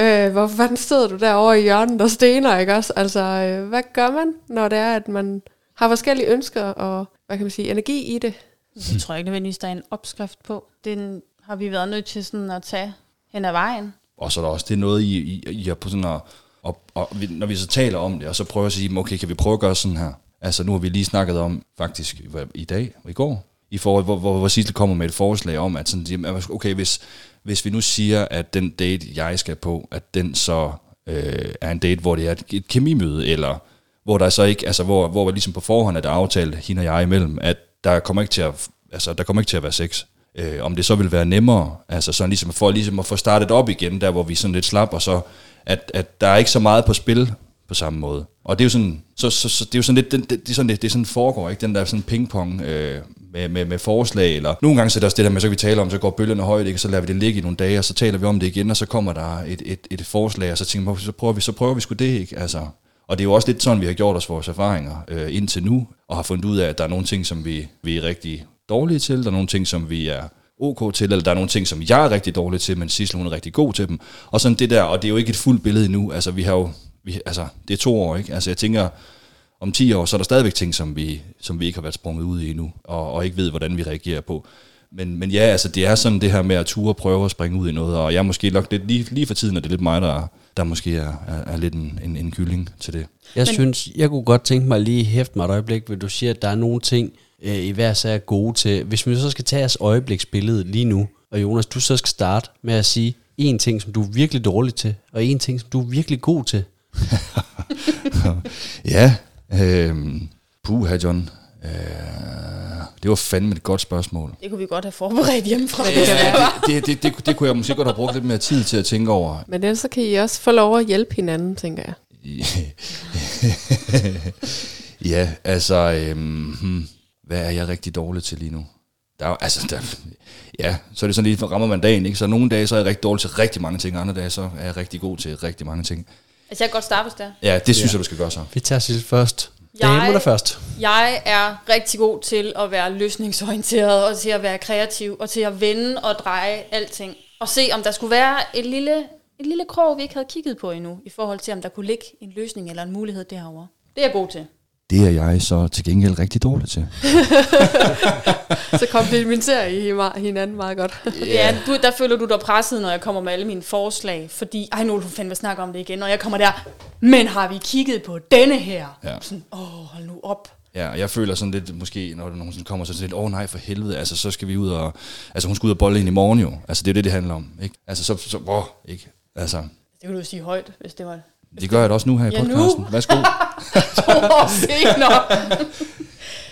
Øh, hvorfor fanden sidder du derovre i hjørnet og stener, ikke også? Altså, øh, hvad gør man, når det er, at man har forskellige ønsker og, hvad kan man sige, energi i det? Det tror jeg ikke nødvendigvis, der er en opskrift på. Den har vi været nødt til sådan at tage hen ad vejen. Og så er der også det er noget, I, I, I er på sådan at, og, og, og, når vi så taler om det, og så prøver at sige, okay, kan vi prøve at gøre sådan her? Altså nu har vi lige snakket om, faktisk i dag og i går, i forhold, hvor, hvor, hvor Sissel kommer med et forslag om, at sådan, okay, hvis, hvis vi nu siger, at den date, jeg skal på, at den så øh, er en date, hvor det er et, et kemimøde, eller hvor der så ikke, altså hvor, hvor ligesom på forhånd er der aftalt, hende og jeg imellem, at der kommer ikke til at, altså, der kommer ikke til at være sex. Øh, om det så vil være nemmere, altså sådan ligesom for ligesom at få startet op igen, der hvor vi sådan lidt slap, og så at, at der er ikke så meget på spil på samme måde. Og det er jo sådan, så, så, så det er jo sådan lidt, det, det, det, er sådan, det, det er sådan foregår, ikke? Den der sådan pingpong øh, med, med, med forslag, eller nogle gange så er det også det der med, så kan vi tale om, så går bølgerne højt, ikke? så lader vi det ligge i nogle dage, og så taler vi om det igen, og så kommer der et, et, et forslag, og så tænker man, så prøver vi, så prøver vi sgu det, ikke? Altså, og det er jo også lidt sådan, vi har gjort os vores erfaringer øh, indtil nu, og har fundet ud af, at der er nogle ting, som vi, vi er rigtig dårlige til, der er nogle ting, som vi er ok til, eller der er nogle ting, som jeg er rigtig dårlig til, men Sissel hun er rigtig god til dem. Og sådan det der, og det er jo ikke et fuldt billede endnu. Altså vi har jo vi, altså, det er to år, ikke? Altså, jeg tænker, om 10 år, så er der stadigvæk ting, som vi, som vi ikke har været sprunget ud i endnu, og, og ikke ved, hvordan vi reagerer på. Men, men ja, altså, det er sådan det her med at ture prøve at springe ud i noget, og jeg er måske nok lidt, lige, lige for tiden, at det er lidt mig, der, der måske er, er, er lidt en, en, en kylling til det. Jeg men, synes, jeg kunne godt tænke mig lige hæfte mig et øjeblik, hvor du siger, at der er nogle ting, øh, i hver sag er gode til. Hvis vi så skal tage os øjebliksbillede lige nu, og Jonas, du så skal starte med at sige en ting, som du er virkelig dårlig til, og en ting, som du er virkelig god til. ja, øh, puha John. Øh, det var fandme et godt spørgsmål. Det kunne vi godt have forberedt hjemmefra. Ja, det, det, det, det kunne jeg måske godt have brugt lidt mere tid til at tænke over. Men ellers så kan I også få lov at hjælpe hinanden, tænker jeg. ja, altså, øhm, hvad er jeg rigtig dårlig til lige nu? Der er, altså, der, ja, så er det sådan lige, rammer man dagen, ikke? Så nogle dage, så er jeg rigtig dårlig til rigtig mange ting, andre dage, så er jeg rigtig god til rigtig mange ting. Altså, jeg kan godt starte, hvis det Ja, det synes ja. jeg, du skal gøre så. Vi tager sig først. Jeg, først. Jeg er rigtig god til at være løsningsorienteret, og til at være kreativ, og til at vende og dreje alting. Og se, om der skulle være et lille, et lille krog, vi ikke havde kigget på endnu, i forhold til, om der kunne ligge en løsning eller en mulighed derovre. Det er jeg god til. Det er jeg så til gengæld rigtig dårlig til. så komplementerer I hinanden meget godt. ja, du, der føler du dig presset, når jeg kommer med alle mine forslag, fordi, ej nu vil du fandme snakke om det igen, og jeg kommer der, men har vi kigget på denne her? Ja. Sådan, åh, hold nu op. Ja, og jeg føler sådan lidt, måske, når der nogen sådan kommer så lidt, åh oh, nej, for helvede, altså så skal vi ud og, altså hun skal ud og bolle ind i morgen jo. Altså det er jo det, det handler om, ikke? Altså så, så åh, ikke? Altså, Det kunne du sige højt, hvis det var det gør jeg da også nu her i Ja, nu. podcasten. Værsgo. to år senere.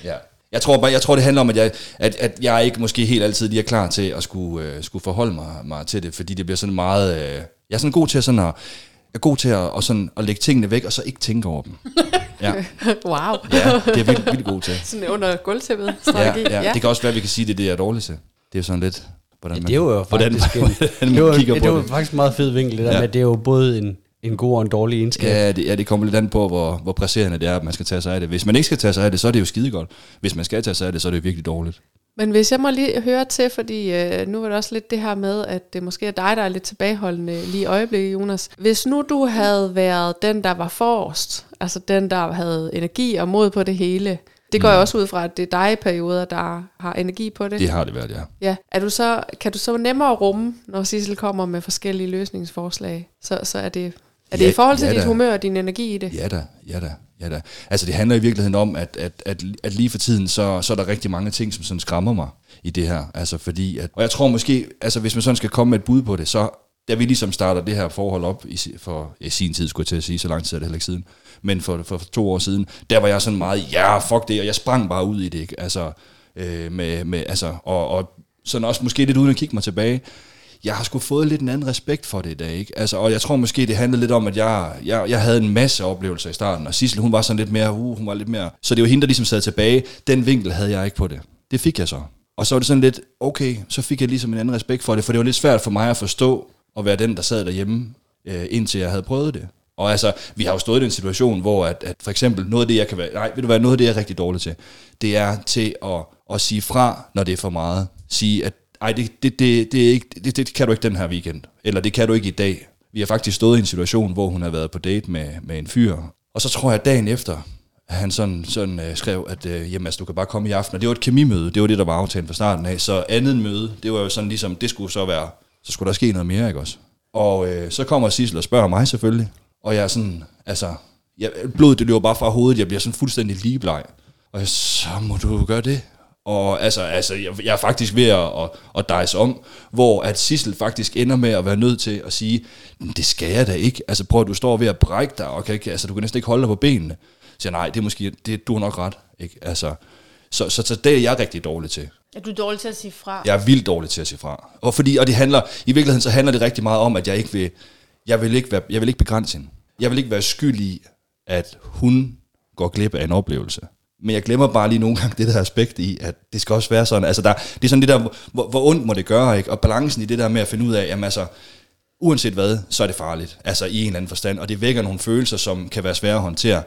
Ja. Jeg tror, bare, jeg tror, det handler om, at jeg, at, at jeg ikke måske helt altid lige er klar til at skulle, øh, skulle forholde mig, mig til det, fordi det bliver sådan meget... Øh, jeg er sådan god til at, sådan at, jeg er god til at, og sådan, at lægge tingene væk, og så ikke tænke over dem. Ja, wow. ja det er jeg vildt, vildt god til. Sådan under gulvtæppet Ja, strategi. ja. Det kan også være, at vi kan sige, at det er det, jeg er dårlig til. Det er sådan lidt, hvordan Ja, man, det er jo hvordan, faktisk en, hvordan det var, man kigger det på var det. faktisk en meget fed vinkel, det der Ja. ja. med, at det er jo både en, en god og en dårlig egenskab. Ja det, ja, det kommer lidt an på, hvor, hvor presserende det er, at man skal tage sig af det. Hvis man ikke skal tage sig af det, så er det jo skidegodt. Hvis man skal tage sig af det, så er det jo virkelig dårligt. Men hvis jeg må lige høre til, fordi øh, nu var det også lidt det her med, at det måske er dig, der er lidt tilbageholdende lige i øjeblikket, Jonas. Hvis nu du havde været den, der var forrest, altså den, der havde energi og mod på det hele, det går Mm. jeg også ud fra, at det er dig i perioder, der har energi på det. Det har det været, ja. Ja. Er du så, kan du så nemmere rumme, når Sissel kommer med forskellige løsningsforslag? Så, så er det, er det Ja, i forhold til ja dit da. humør og din energi i det? Ja da, ja da, ja da. Altså det handler i virkeligheden om, at, at, at, at lige for tiden, så, så er der rigtig mange ting, som sådan skræmmer mig i det her. Altså fordi, at, og jeg tror måske, altså hvis man sådan skal komme med et bud på det, så da vi ligesom starter det her forhold op i, for i sin tid, skulle jeg til at sige, så lang tid er det heller ikke siden, men for, for, for to år siden, der var jeg sådan meget, ja, fuck det, og jeg sprang bare ud i det, ikke? Altså, øh, med, med, altså, og, og sådan også måske lidt uden at kigge mig tilbage, jeg har sgu fået lidt en anden respekt for det i dag, ikke? Altså, og jeg tror måske, det handlede lidt om, at jeg, jeg, jeg havde en masse oplevelser i starten, og Sissel, hun var sådan lidt mere, uh, hun var lidt mere, så det var hende, der ligesom sad tilbage. Den vinkel havde jeg ikke på det. Det fik jeg så. Og så var det sådan lidt, okay, så fik jeg ligesom en anden respekt for det, for det var lidt svært for mig at forstå, at være den, der sad derhjemme, øh, indtil jeg havde prøvet det. Og altså, vi har jo stået i en situation, hvor at, at for eksempel noget af det, jeg kan være, nej, ved du hvad, noget af det, jeg er rigtig dårlig til, det er til at, at sige fra, når det er for meget. Sige, at ej, det, det, det, det, er ikke, det, det kan du ikke den her weekend, eller det kan du ikke i dag. Vi har faktisk stået i en situation, hvor hun har været på date med, med en fyr, og så tror jeg, at dagen efter, at han sådan, sådan øh, skrev, at øh, jamen, altså, du kan bare komme i aften. Og det var et kemimøde, det var det, der var aftalt fra starten af. Så andet møde, det var jo sådan ligesom, det skulle så være, så skulle der ske noget mere, ikke også? Og øh, så kommer Sissel og spørger mig selvfølgelig, og jeg er sådan, altså, jeg, blodet det løber bare fra hovedet, jeg bliver sådan fuldstændig ligebleg. Og jeg, så må du gøre det. Og altså, altså jeg, jeg er faktisk ved at, at, at dejse om, hvor at Sissel faktisk ender med at være nødt til at sige, "Men det skal jeg da ikke. Altså prøv at du står ved at brække dig, og kan ikke, altså, du kan næsten ikke holde dig på benene. Så jeg, nej, det er måske, det, du har nok ret. Ikke? Altså, så, så, så det er jeg rigtig dårlig til. Er du dårlig til at sige fra? Jeg er vildt dårlig til at sige fra. Og, fordi, og det handler, i virkeligheden så handler det rigtig meget om, at jeg ikke vil, jeg vil ikke, være, jeg vil ikke begrænse hende. Jeg vil ikke være skyld i, at hun går glip af en oplevelse. Men jeg glemmer bare lige nogle gange det der aspekt i, at det skal også være sådan. Altså der, det er sådan det der, hvor, hvor ondt må det gøre, ikke? Og balancen i det der med at finde ud af, jamen altså, uanset hvad, så er det farligt. Altså i en eller anden forstand. Og det vækker nogle følelser, som kan være svære at håndtere.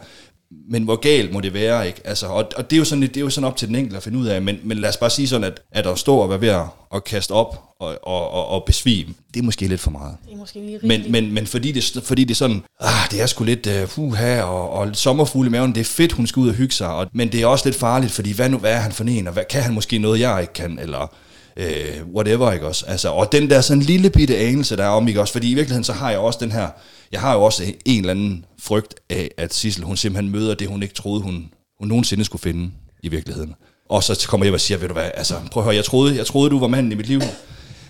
Men hvor galt må det være, ikke? Altså, og, og det, er jo sådan, det er jo sådan op til den enkelte at finde ud af. Men, men lad os bare sige sådan, at, at at stå og være ved at, at kaste op og, og, og, og besvime, det er måske lidt for meget. Det er måske lige rigeligt. Men, men, men fordi, det, fordi det er sådan, ah, det er sgu lidt uh, puha, og, og sommerfugle i maven, det er fedt, hun skal ud og hygge sig, og, men det er også lidt farligt, fordi hvad nu, hvad er han for en, og hvad, kan han måske noget, jeg ikke kan, eller øh, whatever, ikke også? Altså, og den der sådan lille bitte anelse, der er om, ikke også? Fordi i virkeligheden, så har jeg også den her, jeg har jo også en eller anden frygt af, at Sissel, hun simpelthen møder det, hun ikke troede, hun, hun nogensinde skulle finde i virkeligheden. Og så kommer jeg og siger, ved du hvad, altså, prøv at høre, jeg troede, jeg troede, du var manden i mit liv.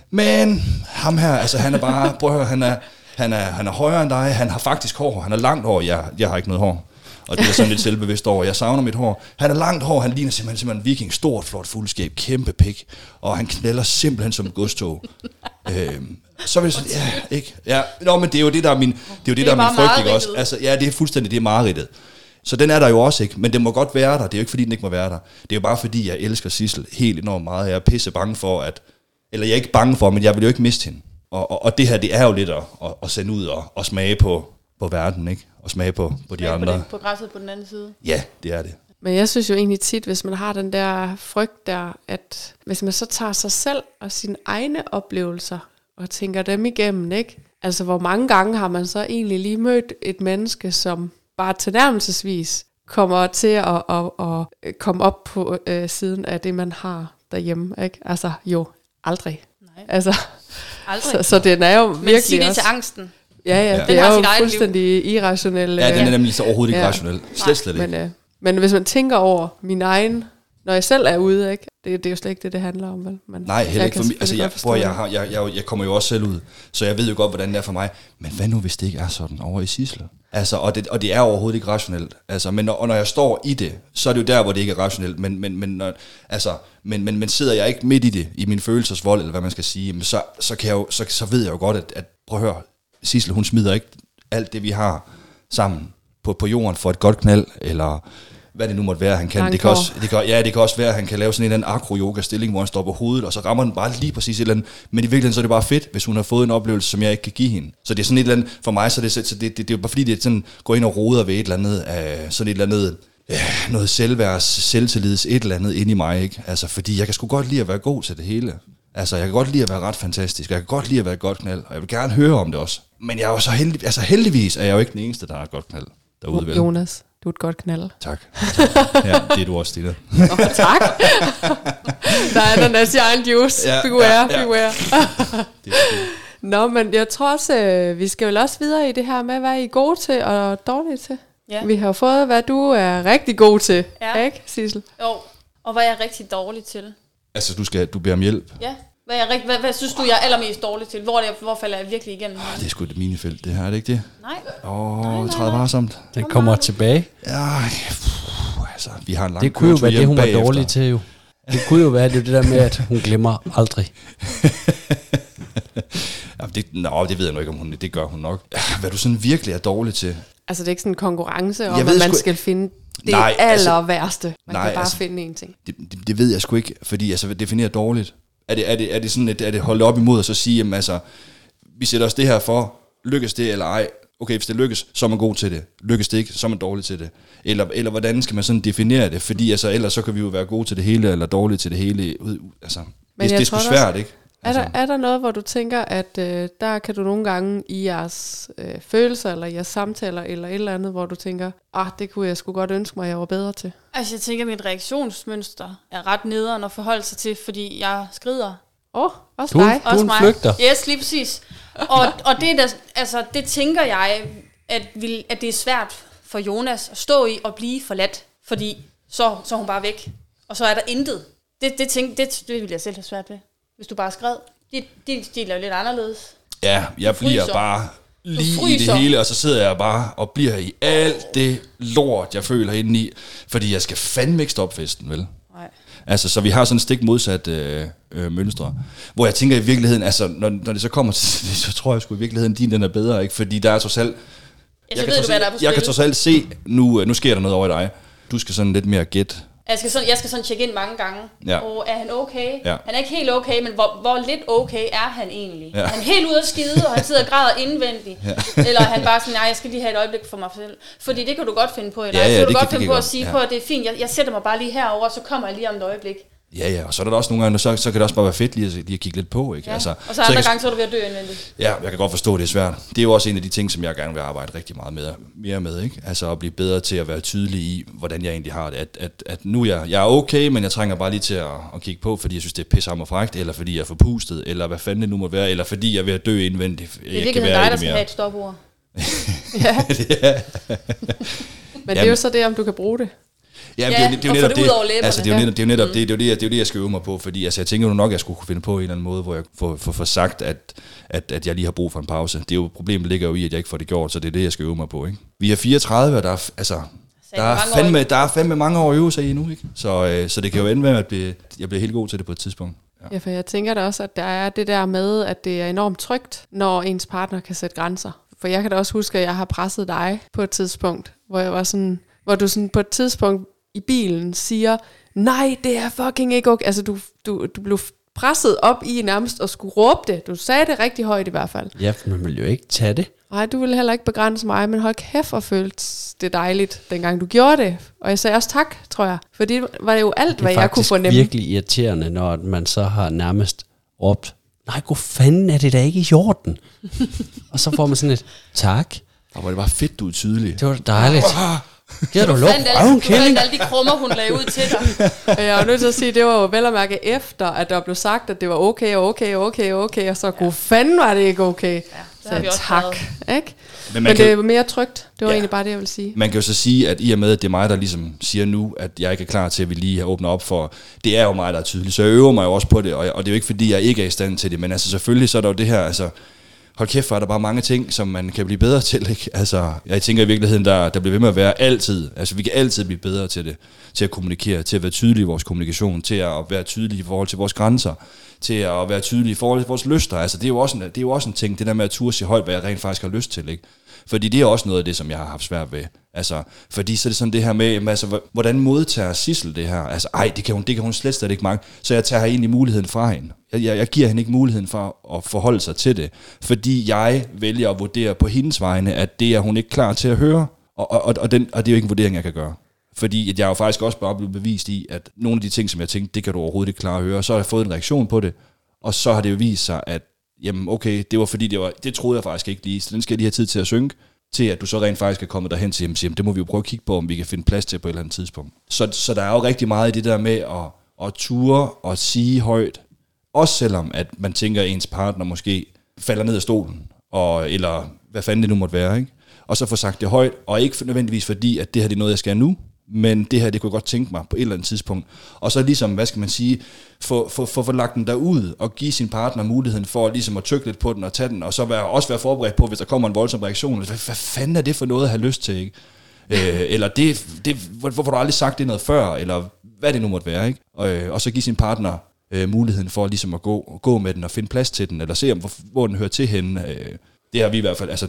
Men ham her, altså han er bare, prøv at høre, han er, han er, han er højere end dig, han har faktisk hår, han er langt hår, jeg, jeg har ikke noget hår. Og det er sådan lidt selvbevidst over. Jeg savner mit hår. Han er langt hår, han ligner simpelthen, simpelthen en viking. Stort, flot fuldskab, kæmpe pik. Og han knælder simpelthen som godstog. øhm, så vil jeg sige, ja, ikke? Ja, nå, men det er jo det, der er min, det er jo det, Det der er er min frygt, ikke også? Altså, ja, det er fuldstændig, det er mareridtet. Så den er der jo også, ikke? Men den må godt være der. Det er jo ikke, fordi den ikke må være der. Det er jo bare, fordi jeg elsker Sissel helt enormt meget. Jeg er pisse bange for, at... Eller jeg er ikke bange for, men jeg vil jo ikke miste hende. Og, og, og det her, det er jo lidt at, at, at sende ud og, og smage på, på verden, ikke? Og smage på, på de andre. På, den, på græsset på den anden side. Ja, det er det. Men jeg synes jo egentlig tit, hvis man har den der frygt der, at hvis man så tager sig selv og sine egne oplevelser og tænker dem igennem, ikke? Altså, hvor mange gange har man så egentlig lige mødt et menneske, som bare tilnærmelsesvis kommer til at, at, at, at komme op på øh, siden af det, man har derhjemme, ikke? Altså, jo, aldrig. Nej, Altså, aldrig. så, så den er jo Men sig virkelig det også... til angsten. Ja, ja, Ja. det er jo eget liv. fuldstændig irrationel. Ja, den er nemlig så overhovedet ikke Ja. rationel. Slet, slet ikke. Men, øh, Men hvis man tænker over min egen, når jeg selv er ude, ikke? Det, det er jo slet ikke det, det handler om, vel? Men Nej, heller jeg ikke for mig. Altså, jeg, prøv, jeg, har, jeg, jeg, jeg kommer jo også selv ud, så jeg ved jo godt, hvordan det er for mig. Men hvad nu, hvis det ikke er sådan over i Sisle? Altså, og det, og det er overhovedet ikke rationelt. Altså, men når, og når jeg står i det, så er det jo der, hvor det ikke er rationelt. Men, men, men, når, altså, men, men, men sidder jeg ikke midt i det, i min følelsesvold, eller hvad man skal sige, så, så, kan jeg jo, så, så ved jeg jo godt, at, at prøv at høre, Sisle, hun smider ikke alt det, vi har sammen på, på jorden for et godt knald, eller hvad det nu måtte være, han kan. Det kan, også, det kan, ja, det kan også være, at han kan lave sådan en eller anden akro-yoga-stilling, hvor han står på hovedet, og så rammer den bare lige præcis et eller andet. Men i virkeligheden så er det bare fedt, hvis hun har fået en oplevelse, som jeg ikke kan give hende. Så det er sådan et eller andet, for mig, så er det, så det, det, det, er jo bare fordi, det er sådan, går ind og roder ved et eller andet, øh, sådan et eller andet, ja, noget selvværds, selvtillids, et eller andet inde i mig, ikke? Altså, fordi jeg kan sgu godt lide at være god til det hele. Altså, jeg kan godt lide at være ret fantastisk, og jeg kan godt lide at være et godt knald, og jeg vil gerne høre om det også. Men jeg er jo så heldig, altså heldigvis er jeg jo ikke den eneste, der har et godt knald derude, vel? Jonas, du er et godt knald. Tak. Ja, det er du også, Stine. Nå, tak. der er den der giant juice. Ja, figurer, ja, ja. Det er fint. Nå, men jeg tror også, øh, vi skal vel også videre i det her med, hvad I er gode til og dårlige til. Ja. Vi har jo fået, hvad du er rigtig god til. Ja. Ikke, Sissel? Jo, og hvad er jeg rigtig dårlig til? Altså, du, skal, du beder om hjælp. Ja. Hvad, jeg, hvad, hvad synes du, jeg er allermest dårlig til? Hvor, er det, hvor falder jeg virkelig igennem? Ah, det er sgu et minefelt, det her, er det ikke det? Nej. Åh, oh, træder varsomt. Den kommer tilbage. Ja, pff, altså, vi har en lang Det kunne jo være det, hun var bagefter. dårlig til jo. Det kunne jo være det, er det der med, at hun glemmer aldrig. Ja, det, nå, det ved jeg nu ikke, om hun det gør hun nok. Hvad du sådan virkelig er dårlig til. Altså, det er ikke sådan en konkurrence om, at man sgu- skal finde det Nej, Nej, altså- aller værste. Man nej, kan bare altså- finde en ting. Det, det, det ved jeg sgu ikke, fordi altså, definerer dårligt. Er det, er det, er det sådan, at er det holdt op imod og så sige, jamen, altså, vi sætter os det her for, lykkes det eller ej? Okay, hvis det lykkes, så er man god til det. Lykkes det ikke, så er man dårlig til det. Eller, eller hvordan skal man sådan definere det? Fordi altså, ellers så kan vi jo være gode til det hele, eller dårlige til det hele. Altså, det, jeg det er sgu svært, også- ikke? Er der, er der noget, hvor du tænker, at øh, der kan du nogle gange i jeres øh, følelser, eller jeres samtaler, eller et eller andet, hvor du tænker, ah, det kunne jeg sgu godt ønske mig, jeg var bedre til? Altså, jeg tænker, at mit reaktionsmønster er ret nederen at forholde sig til, fordi jeg skrider. Åh, oh, også Du, dig. du er en mig. flygter. Yes, lige præcis. Og, og det, er der, altså, det tænker jeg, at, vil, at det er svært for Jonas at stå i og blive forladt, fordi så, så er hun bare væk. Og så er der intet. Det, det, tænk, det, det vil jeg selv have svært ved, hvis du bare skred. De, de stil er jo lidt anderledes. Ja, jeg bliver fryser. bare lige i det hele, og så sidder jeg bare og bliver i alt det lort, jeg føler indeni, fordi jeg skal fandme ikke stoppe festen, vel? Nej. Altså, så vi har sådan stik modsat øh, øh, mønstre. Hvor jeg tænker i virkeligheden, altså, når, når det så kommer til det, så tror jeg sgu i virkeligheden, din den er bedre, ikke? Fordi der er trods alt... Jeg, jeg kan ved du, trods hvad der er alt- på jeg kan trods alt se, nu, øh, nu sker der noget over i dig. Du skal sådan lidt mere gætte. Jeg skal, sådan, jeg skal sådan tjekke ind mange gange. Ja. Og er han okay? Ja. Han er ikke helt okay, men hvor, hvor lidt okay er han egentlig? Ja. Er han helt ude at skide, og han sidder og græder indvendigt? Ja. Eller er han bare sådan, nej, jeg skal lige have et øjeblik for mig selv? Fordi det kan du godt finde på i dig. Ja, ja, kan det du kan- godt det finde kan på jeg at godt, sige ja. på, at det er fint, jeg, jeg sætter mig bare lige herover, så kommer jeg lige om et øjeblik. Ja, ja, og så er der også nogle gange, så, så kan det også bare være fedt lige at, lige at kigge lidt på, ikke? Ja. Altså, og så andre jeg kan- gange, så er du ved at dø indvendigt. Ja, jeg kan godt forstå, at det er svært. Det er jo også en af de ting, som jeg gerne vil arbejde rigtig meget med, mere med. Ikke? Altså at blive bedre til at være tydelig i, hvordan jeg egentlig har det. At, at, at nu er jeg, jeg er okay, men jeg trænger bare lige til at, at kigge på, fordi jeg synes, det er pissehammer frækt, eller fordi jeg er forpustet, eller hvad fanden det nu må være, eller fordi jeg er ved at dø indvendigt. Det er virkelig dig, der skal have et stopord. Ja. Men det er jo så det, om du kan bruge det. Ja, Ja, det, er jo- det, er netop det ud over læberne. Altså, det er jo netop, det, er jo netop det, det, er jo det, jeg- det, er jo det, jeg skal øve mig på, fordi altså, jeg tænker jo nok, at jeg skulle kunne finde på en eller anden måde, hvor jeg får, får, får sagt, at, at, at jeg lige har brug for en pause. Det er jo, problemet ligger jo i, at jeg ikke får det gjort, så det er det, jeg skal øve mig på. Ikke? Vi er 34, og der er, altså, der er, fandme, der er fandme mange år at øve sig i nu, ikke? Så, øh, så det kan jo ende med, at blive, jeg bliver helt god til det på et tidspunkt. Ja. Ja, for jeg tænker da også, at der er det der med, at det er enormt trygt, når ens partner kan sætte grænser. For jeg kan da også huske, at jeg har presset dig på et tidspunkt, hvor jeg var sådan, hvor du sådan på et tidspunkt i bilen siger, nej, det er fucking ikke okay. Altså, du, du, du blev presset op i nærmest at skulle råbe det. Du sagde det rigtig højt i hvert fald. Ja, for man vil jo ikke tage det. Nej, du ville heller ikke begrænse mig, men hold kæft og føltes det dejligt, dengang du gjorde det. Og jeg sagde også tak, tror jeg. For det var jo alt, Det hvad er jeg kunne fornemme. virkelig irriterende, når man så har nærmest råbt, nej, god fanden er det da ikke i orden. og så får man sådan et, tak, Og hvor det var fedt, du er tydelig. det var da dejligt. Giver du Du lov? fandt, alle, Røven, du fandt kælling. alle de krummer, hun lagde ud til dig. Og jeg var nødt til at sige, at det var jo vel at mærke efter, at der blev sagt, at det var okay, okay, okay, okay, og så god fanden var det ikke okay. Det har vi sagde også tak. været. Ikke? Men Men, det er mere trygt. Det var Ja. egentlig bare det, jeg ville sige. Man kan jo så sige, at i og med, at det er mig, der ligesom siger nu, at jeg ikke er klar til, at vi lige åbner op for, det er jo mig, der er tydelig. Så jeg øver mig jo også på det, og, jeg, og det er jo ikke, fordi jeg ikke er i stand til det, men altså selvfølgelig, så er der jo det her, altså, hold kæft, for er der bare mange ting, som man kan blive bedre til, ikke? Altså, jeg tænker i virkeligheden, der, der bliver ved med at være altid, altså vi kan altid blive bedre til det, til at kommunikere, til at være tydelige i vores kommunikation, til at være tydelige i forhold til vores grænser, til at være tydelige i forhold til vores lyster. Altså, det er jo også en, det er jo også en ting, det der med at turde sige højt, hvad jeg rent faktisk har lyst til, ikke? Fordi det er også noget af det, som jeg har haft svært ved. Altså, fordi så er det sådan det her med, jamen, altså, hvordan modtager Sissel det her? Altså, ej, det kan hun, det kan hun slet, slet ikke mange. Så jeg tager egentlig muligheden fra hende. Jeg, jeg, jeg giver hende ikke muligheden for at forholde sig til det. Fordi jeg vælger at vurdere på hendes vegne, at det er hun ikke klar til at høre. Og, og, og, og, den, og det er jo ikke en vurdering, jeg kan gøre. Fordi at jeg er jo faktisk også bare blevet bevist i, at nogle af de ting, som jeg tænkte, det kan du overhovedet ikke klare at høre. Så har jeg fået en reaktion på det, og så har det jo vist sig, at jamen okay, det var fordi, det, var, det troede jeg faktisk ikke lige, så den skal jeg lige have tid til at synke, til at du så rent faktisk er kommet derhen til, jamen, jamen, det må vi jo prøve at kigge på, om vi kan finde plads til på et eller andet tidspunkt. Så, så der er jo rigtig meget i det der med at, at ture og sige højt, også selvom at man tænker, at ens partner måske falder ned af stolen, og, eller hvad fanden det nu måtte være, ikke? og så få sagt det højt, og ikke nødvendigvis fordi, at det her det er noget, jeg skal nu, men det her, det kunne jeg godt tænke mig på et eller andet tidspunkt. Og så ligesom, hvad skal man sige, få, få, få, få lagt den derud, og give sin partner muligheden for ligesom at tykke lidt på den og tage den, og så være, også være forberedt på, hvis der kommer en voldsom reaktion. Hvad, hvad fanden er det for noget at have lyst til, ikke? Øh, eller det, det, hvor- hvorfor har du aldrig sagt det noget før, eller hvad det nu måtte være, ikke? Og, øh, og så give sin partner øh, muligheden for ligesom at gå, gå med den og finde plads til den, eller se, om, hvor, hvor den hører til henne. Øh, det har vi i hvert fald, altså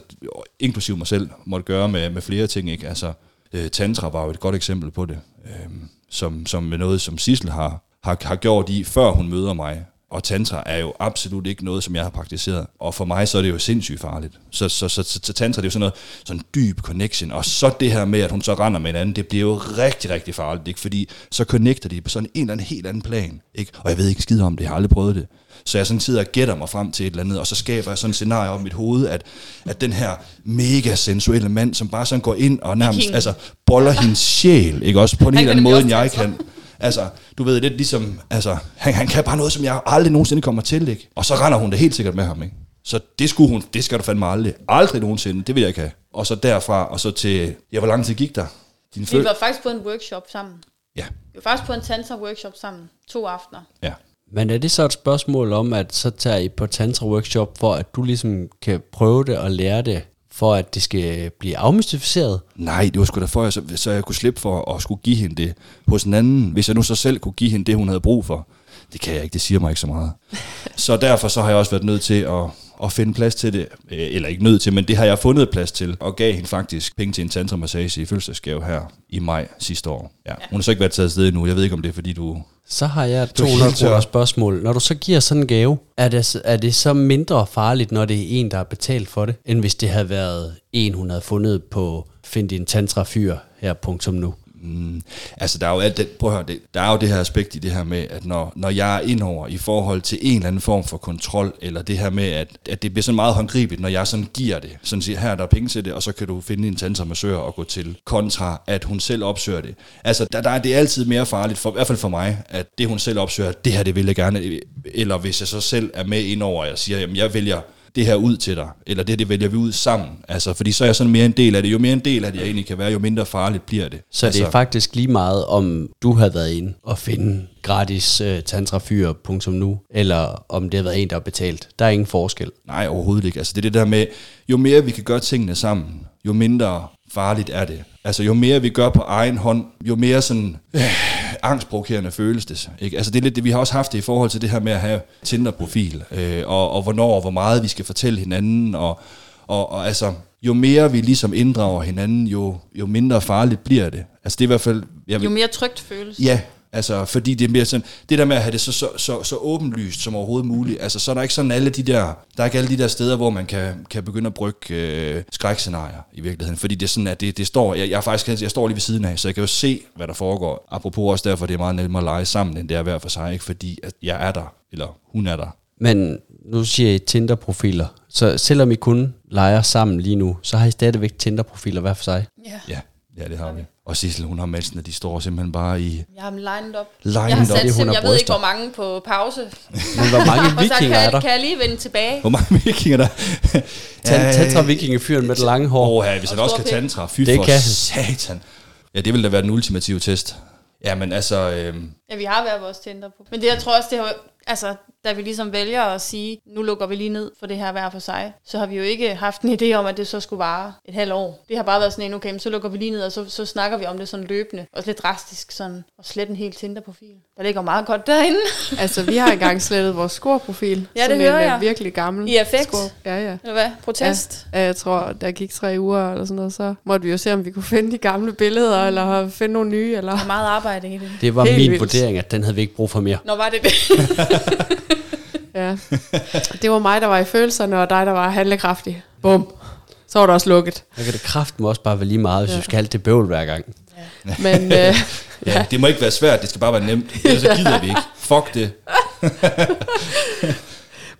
inklusiv mig selv, måtte gøre med, med flere ting, ikke? Altså, øh, tantra var jo et godt eksempel på det, øh, som, som med noget, som Sissel har, har, har gjort i, før hun møder mig. Og tantra er jo absolut ikke noget, som jeg har praktiseret. Og for mig så er det jo sindssygt farligt. Så, så, så, så, så tantra det er jo sådan noget sådan dyb connection. Og så det her med, at hun så render med en anden, det bliver jo rigtig, rigtig farligt. Ikke? Fordi så connecter de på sådan en eller anden helt anden plan. Ikke? Og jeg ved ikke skid om det, jeg har aldrig prøvet det. Så jeg sådan sidder og gætter mig frem til et eller andet, og så skaber jeg sådan et scenarie op i mit hoved, at, at den her mega sensuelle mand, som bare sådan går ind og nærmest King. altså, boller hendes sjæl, ikke også på en helt anden måde, end jeg kan. Altså, du ved, lidt ligesom, altså, han, han kan bare noget, som jeg aldrig nogensinde kommer til, ikke? Og så render hun det helt sikkert med ham, ikke? Så det skulle hun, det skal du fandme aldrig. Aldrig nogensinde, det vil jeg ikke have. Og så derfra, og så til, ja, hvor lang tid gik der? Din Vi var faktisk på en workshop sammen. Ja, Vi var faktisk på en tantra-workshop sammen. To aftener. ja. Men er det så et spørgsmål om, at så tager I på tantra-workshop, for at du ligesom kan prøve det og lære det, for at det skal blive afmystificeret? Nej, det var sgu da for, jeg, så, så jeg kunne slippe for at skulle give hende det hos en anden. Hvis jeg nu så selv kunne give hende det, hun havde brug for. Det kan jeg ikke, det siger mig ikke så meget. Så derfor så har jeg også været nødt til at, at finde plads til det. Øh, Eller ikke nødt til, men det har jeg fundet plads til. Og gav hende faktisk penge til en tantra-massage i fødselsdagsgave her i maj sidste år. Ja. Hun har så ikke været taget afsted endnu. Jeg ved ikke, om det er, fordi du... Så har jeg Du 200 helt tør. kroner spørgsmål. Når du så giver sådan en gave, er det, så- er det så mindre farligt, når det er en, der har betalt for det, end hvis det havde været en, hun havde fundet på Find din tantra-fyr her, punktum nu? Mm, altså, der er jo alt det, prøv at høre, det, der er jo det her aspekt i det her med, at når, når jeg er indover i forhold til en eller anden form for kontrol, eller det her med, at, at det bliver sådan meget håndgribeligt, når jeg sådan giver det, sådan siger, her er der penge til det, og så kan du finde en tandsamassør og gå til, kontra at hun selv opsøger det. Altså, der, der er det er altid mere farligt, for, i hvert fald for mig, at det hun selv opsøger, det her det vil jeg gerne, eller hvis jeg så selv er med indover, og jeg siger, jamen jeg vælger det her ud til dig, eller det det vælger vi ud sammen. Altså, fordi så er jeg sådan mere en del af det. Jo mere en del af det, jeg egentlig kan være, jo mindre farligt bliver det. Så altså, det er faktisk lige meget, om du har været inde og finde gratis uh, tantrafyr, punktum nu, eller om det har været en, der har betalt. Der er ingen forskel. Nej, overhovedet ikke. Altså det er det der med, jo mere vi kan gøre tingene sammen, jo mindre farligt er det. Altså jo mere vi gør på egen hånd, jo mere sådan øh, angstprovokerende føles det. Ikke? Altså det er lidt det, vi har også haft det i forhold til det her med at have Tinder-profil, øh, og, og hvornår og hvor meget vi skal fortælle hinanden, og, og, og altså jo mere vi ligesom inddrager hinanden, jo, jo mindre farligt bliver det. Altså det er i hvert fald... Jeg Jo mere trygt føles. Ja, altså fordi det er mere sådan, det der med at have det så, så, så, så åbenlyst som overhovedet muligt, altså så er der ikke sådan alle de der, der er ikke alle de der steder, hvor man kan, kan begynde at brygge øh, skrækscenarier i virkeligheden, fordi det er sådan, at det, det står, jeg, jeg, er faktisk, jeg står lige ved siden af, så jeg kan jo se, hvad der foregår. Apropos også derfor, det er meget nemmere at lege sammen, end det er hver for sig, ikke? fordi at jeg er der, eller hun er der. Men nu siger I Tinder-profiler. Så selvom I kun leger sammen lige nu, så har I stadigvæk Tinder-profiler hver for sig. Ja. Ja, ja det har vi. Og Sissel, hun har Madsen, og de står simpelthen bare i Jeg har dem lined op. Lined jeg har up. sat Det, hun sim, jeg ved ikke, hvor mange på pause. Men hvor mange vikinger er kan, der? kan jeg lige vende tilbage. Hvor mange vikinger der? Tan- Tantra vikingefyren med det lange hår. Åh, ja, hvis han Og også stor kan tantra. Fy Det for kan han. satan. Ja, det ville da være den ultimative test. Ja, men altså... Øhm, Ja, vi har hver vores Tinder på. Men det, jeg tror også, det har, altså, da vi ligesom vælger at sige, nu lukker vi lige ned for det her hver for sig, så har vi jo ikke haft en idé om, at det så skulle vare et halvt år. Det har bare været sådan en, okay, så lukker vi lige ned, og så, så snakker vi om det sådan løbende. Også lidt drastisk, sådan, og slet en helt Tinder-profil. Der ligger meget godt derinde. Altså, vi har engang slettet vores scoreprofil. Ja, det Sådan hører en, jeg. virkelig gammel I affekt. score. Ja, ja. Eller hvad? Protest? Ja, jeg tror, der gik tre uger eller sådan noget, så måtte vi jo se, om vi kunne finde de gamle billeder, eller finde nogle nye, eller... Der er meget arbejde i det. Det var Helt min vildt. vurdering, at den havde vi ikke brug for mere. Nå, var det det? Ja. Det var mig, der var i følelserne, og dig, der var handlekraftig. Bum. Så var det også lukket. Så kan det kraften også bare være lige meget, hvis Ja. vi skal have alt det bøvl hver gang. Men øh, ja, det må ikke være svært, det skal bare være nemt. Ellers så gider vi ikke. Fuck det.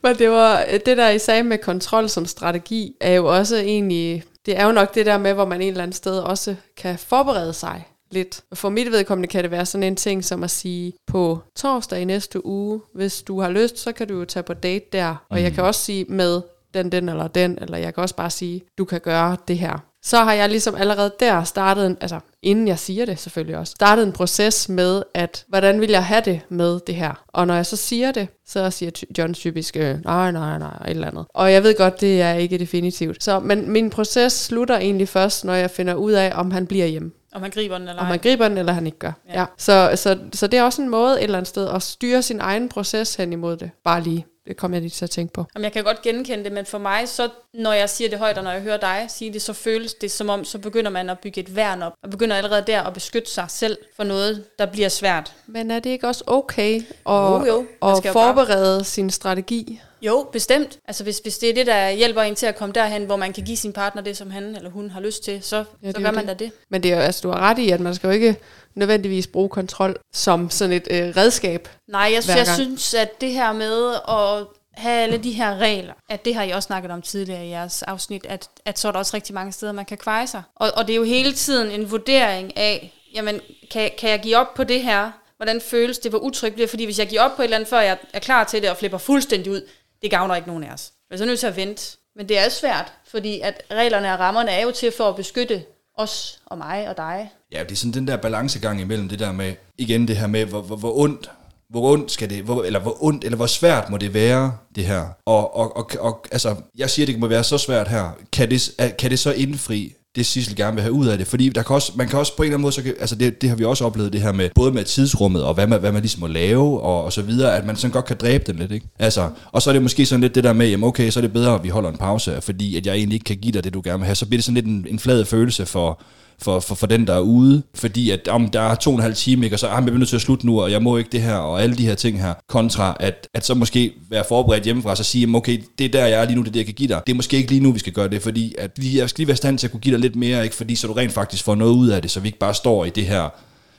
Men det var det der, I sagde med kontrol som strategi, er jo også egentlig, det er jo nok det der med, hvor man en eller anden sted også kan forberede sig lidt. For mit vedkommende kan det være sådan en ting som at sige, på torsdag i næste uge, hvis du har lyst, så kan du jo tage på date der. Og jeg kan også sige med den, den eller den, eller jeg kan også bare sige, du kan gøre det her. Så har jeg ligesom allerede der startet, en, altså inden jeg siger det selvfølgelig også, startet en proces med, at hvordan vil jeg have det med det her? Og når jeg så siger det, så siger John typisk, øh, nej, nej, nej, et eller andet. Og jeg ved godt, det er ikke definitivt. Så, men min proces slutter egentlig først, når jeg finder ud af, om han bliver hjemme. Om man griber den eller Om man griber den, eller han ikke gør. Ja. Ja. Så, så, så det er også en måde et eller andet sted at styre sin egen proces hen imod det. Bare lige. Det kommer jeg lige til at tænke på. Jamen, jeg kan godt genkende det, men for mig, så når jeg siger det højt, og når jeg hører dig sige det, så føles det som om, så begynder man at bygge et værn op, og begynder allerede der at beskytte sig selv for noget, der bliver svært. Men er det ikke også okay at, Jo, jo. Man skal jo bare- forberede sin strategi? Jo, bestemt. Altså hvis, hvis det er det, der hjælper en til at komme derhen, hvor man kan give sin partner det, som han eller hun har lyst til, så, Ja, så gør man det. da det. Men det er, jo- altså, du har ret i, at man skal jo ikke nødvendigvis bruge kontrol som sådan et øh, redskab. Nej, jeg, jeg synes, at det her med at have alle de her regler, at det har I også snakket om tidligere i jeres afsnit, at, at så er der også rigtig mange steder, man kan kveje sig. Og, og det er jo hele tiden en vurdering af, jamen, kan, kan jeg give op på det her? Hvordan føles det? Hvor utrygt bliver? Fordi hvis jeg giver op på et eller andet, før jeg er klar til det og flipper fuldstændig ud, det gavner ikke nogen af os. Vi er så nødt til at vente. Men det er svært, fordi at reglerne og rammerne er jo til for at beskytte os og mig og dig. Ja, det er sådan den der balancegang imellem det der med, igen det her med, hvor, hvor, hvor ondt, hvor ondt skal det, hvor, eller hvor ondt, eller hvor svært må det være, det her. Og, og, og, og altså, jeg siger, det må være så svært her. Kan det, kan det så indfri det Sissel gerne vil have ud af det. Fordi der kan også, man kan også på en eller anden måde, så kan, altså det, det har vi også oplevet det her med, både med tidsrummet og hvad man, hvad man ligesom må lave og, og så videre, at man sådan godt kan dræbe den lidt, ikke? Altså, og så er det måske sådan lidt det der med, jamen okay, så er det bedre, at vi holder en pause, fordi at jeg egentlig ikke kan give dig det, du gerne vil have. Så bliver det sådan lidt en, en flad følelse for, for, for, for den, der er ude, fordi at om der er to og en halv time, ikke, og så ah, er jeg nødt til at slutte nu, og jeg må ikke det her, og alle de her ting her, kontra at, at så måske være forberedt hjemmefra, og så sige, jamen, okay, det er der, jeg er lige nu, det er det, jeg kan give dig. Det er måske ikke lige nu, vi skal gøre det, fordi at vi, jeg skal lige være i stand til at kunne give dig lidt mere, ikke, fordi så du rent faktisk får noget ud af det, så vi ikke bare står i det her,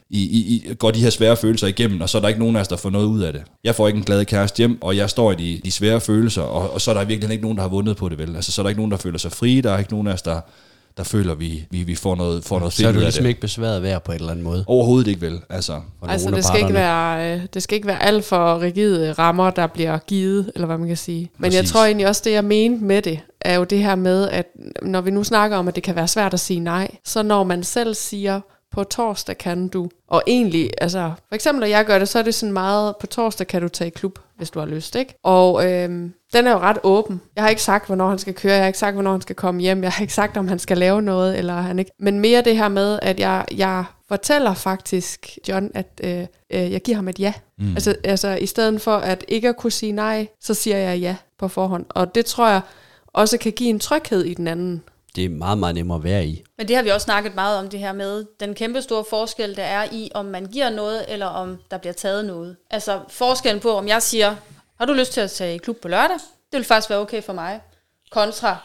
i, i, i, går de her svære følelser igennem, og så er der ikke nogen af os, der får noget ud af det. Jeg får ikke en glad kæreste hjem, og jeg står i de, de svære følelser, og, og så er der virkelig ikke nogen, der har vundet på det, vel? Altså, så er der ikke nogen, der føler sig frie, der er ikke nogen af os, der, der føler, vi, vi, vi får noget, får noget Så er du ligesom det. ikke besværet værd på en eller anden måde. Overhovedet ikke vel, altså. For Altså, det skal, ikke være, øh, det skal ikke være alt for rigide rammer, der bliver givet, eller hvad man kan sige. Men jeg Præcis. tror egentlig også, det jeg mente med det, er jo det her med, at når vi nu snakker om, at det kan være svært at sige nej, så når man selv siger, på torsdag kan du, og egentlig, altså, for eksempel når jeg gør det, så er det sådan meget, på torsdag kan du tage i klub, hvis du har lyst, ikke? Og øhm, den er jo ret åben. Jeg har ikke sagt, hvornår han skal køre, jeg har ikke sagt, hvornår han skal komme hjem, jeg har ikke sagt, om han skal lave noget, eller han ikke. Men mere det her med, at jeg, jeg fortæller faktisk John, at øh, øh, jeg giver ham et ja. Mm. Altså, altså i stedet for at ikke at kunne sige nej, så siger jeg ja på forhånd. Og det tror jeg også kan give en tryghed i den anden. Det er meget, meget nemmere at være i. Men det har vi også snakket meget om, det her med den kæmpe store forskel, der er i, om man giver noget, eller om der bliver taget noget. Altså forskellen på, om jeg siger, har du lyst til at tage i klub på lørdag? Det vil faktisk være okay for mig. Kontra,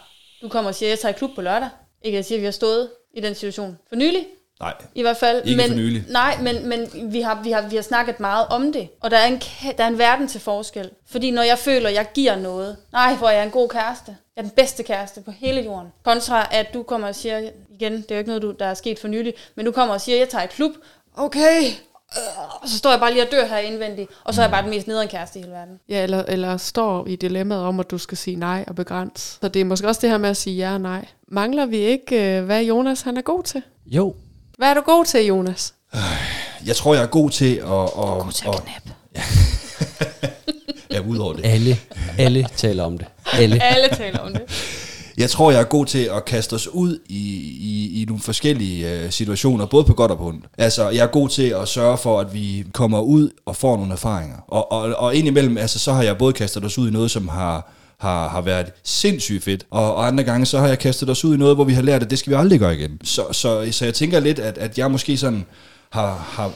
du kommer og siger, jeg tager i klub på lørdag. Ikke at jeg at vi har stået i den situation for nylig. Nej. I hvert fald. Ikke men, for nylig. Nej, men, men vi, har, vi, har, vi har snakket meget om det. Og der er, en, der er en verden til forskel. Fordi når jeg føler, at jeg giver noget. Nej, hvor er jeg en god kæreste. Jeg er den bedste kæreste på hele jorden. Kontra at du kommer og siger, igen, det er jo ikke noget, du, der er sket for nylig, men du kommer og siger, at jeg tager et klub. Okay. Øh, Og så står jeg bare lige og dør her indvendigt. Og så er jeg bare den mest nederen kæreste i hele verden. Ja, eller, eller står i dilemmaet om, at du skal sige nej og begrænse. Så det er måske også det her med at sige ja og nej. Mangler vi ikke, øh, hvad Jonas han er god til? Jo, Hvad er du god til, Jonas? Jeg tror, jeg er god til at... Og, God til at og, knappe. ja, udover det. alle, alle taler om det. Alle. Alle taler om det. Jeg tror, jeg er god til at kaste os ud i, i, i nogle forskellige øh, situationer, både på godt og på ondt. Altså, jeg er god til at sørge for, at vi kommer ud og får nogle erfaringer. Og, og, og indimellem, altså, så har jeg både kastet os ud i noget, som har har, har været sindssygt fedt, og, og andre gange, så har jeg kastet os ud i noget, hvor vi har lært, at det skal vi aldrig gøre igen. Så, så, så jeg tænker lidt, at, at jeg måske sådan har, har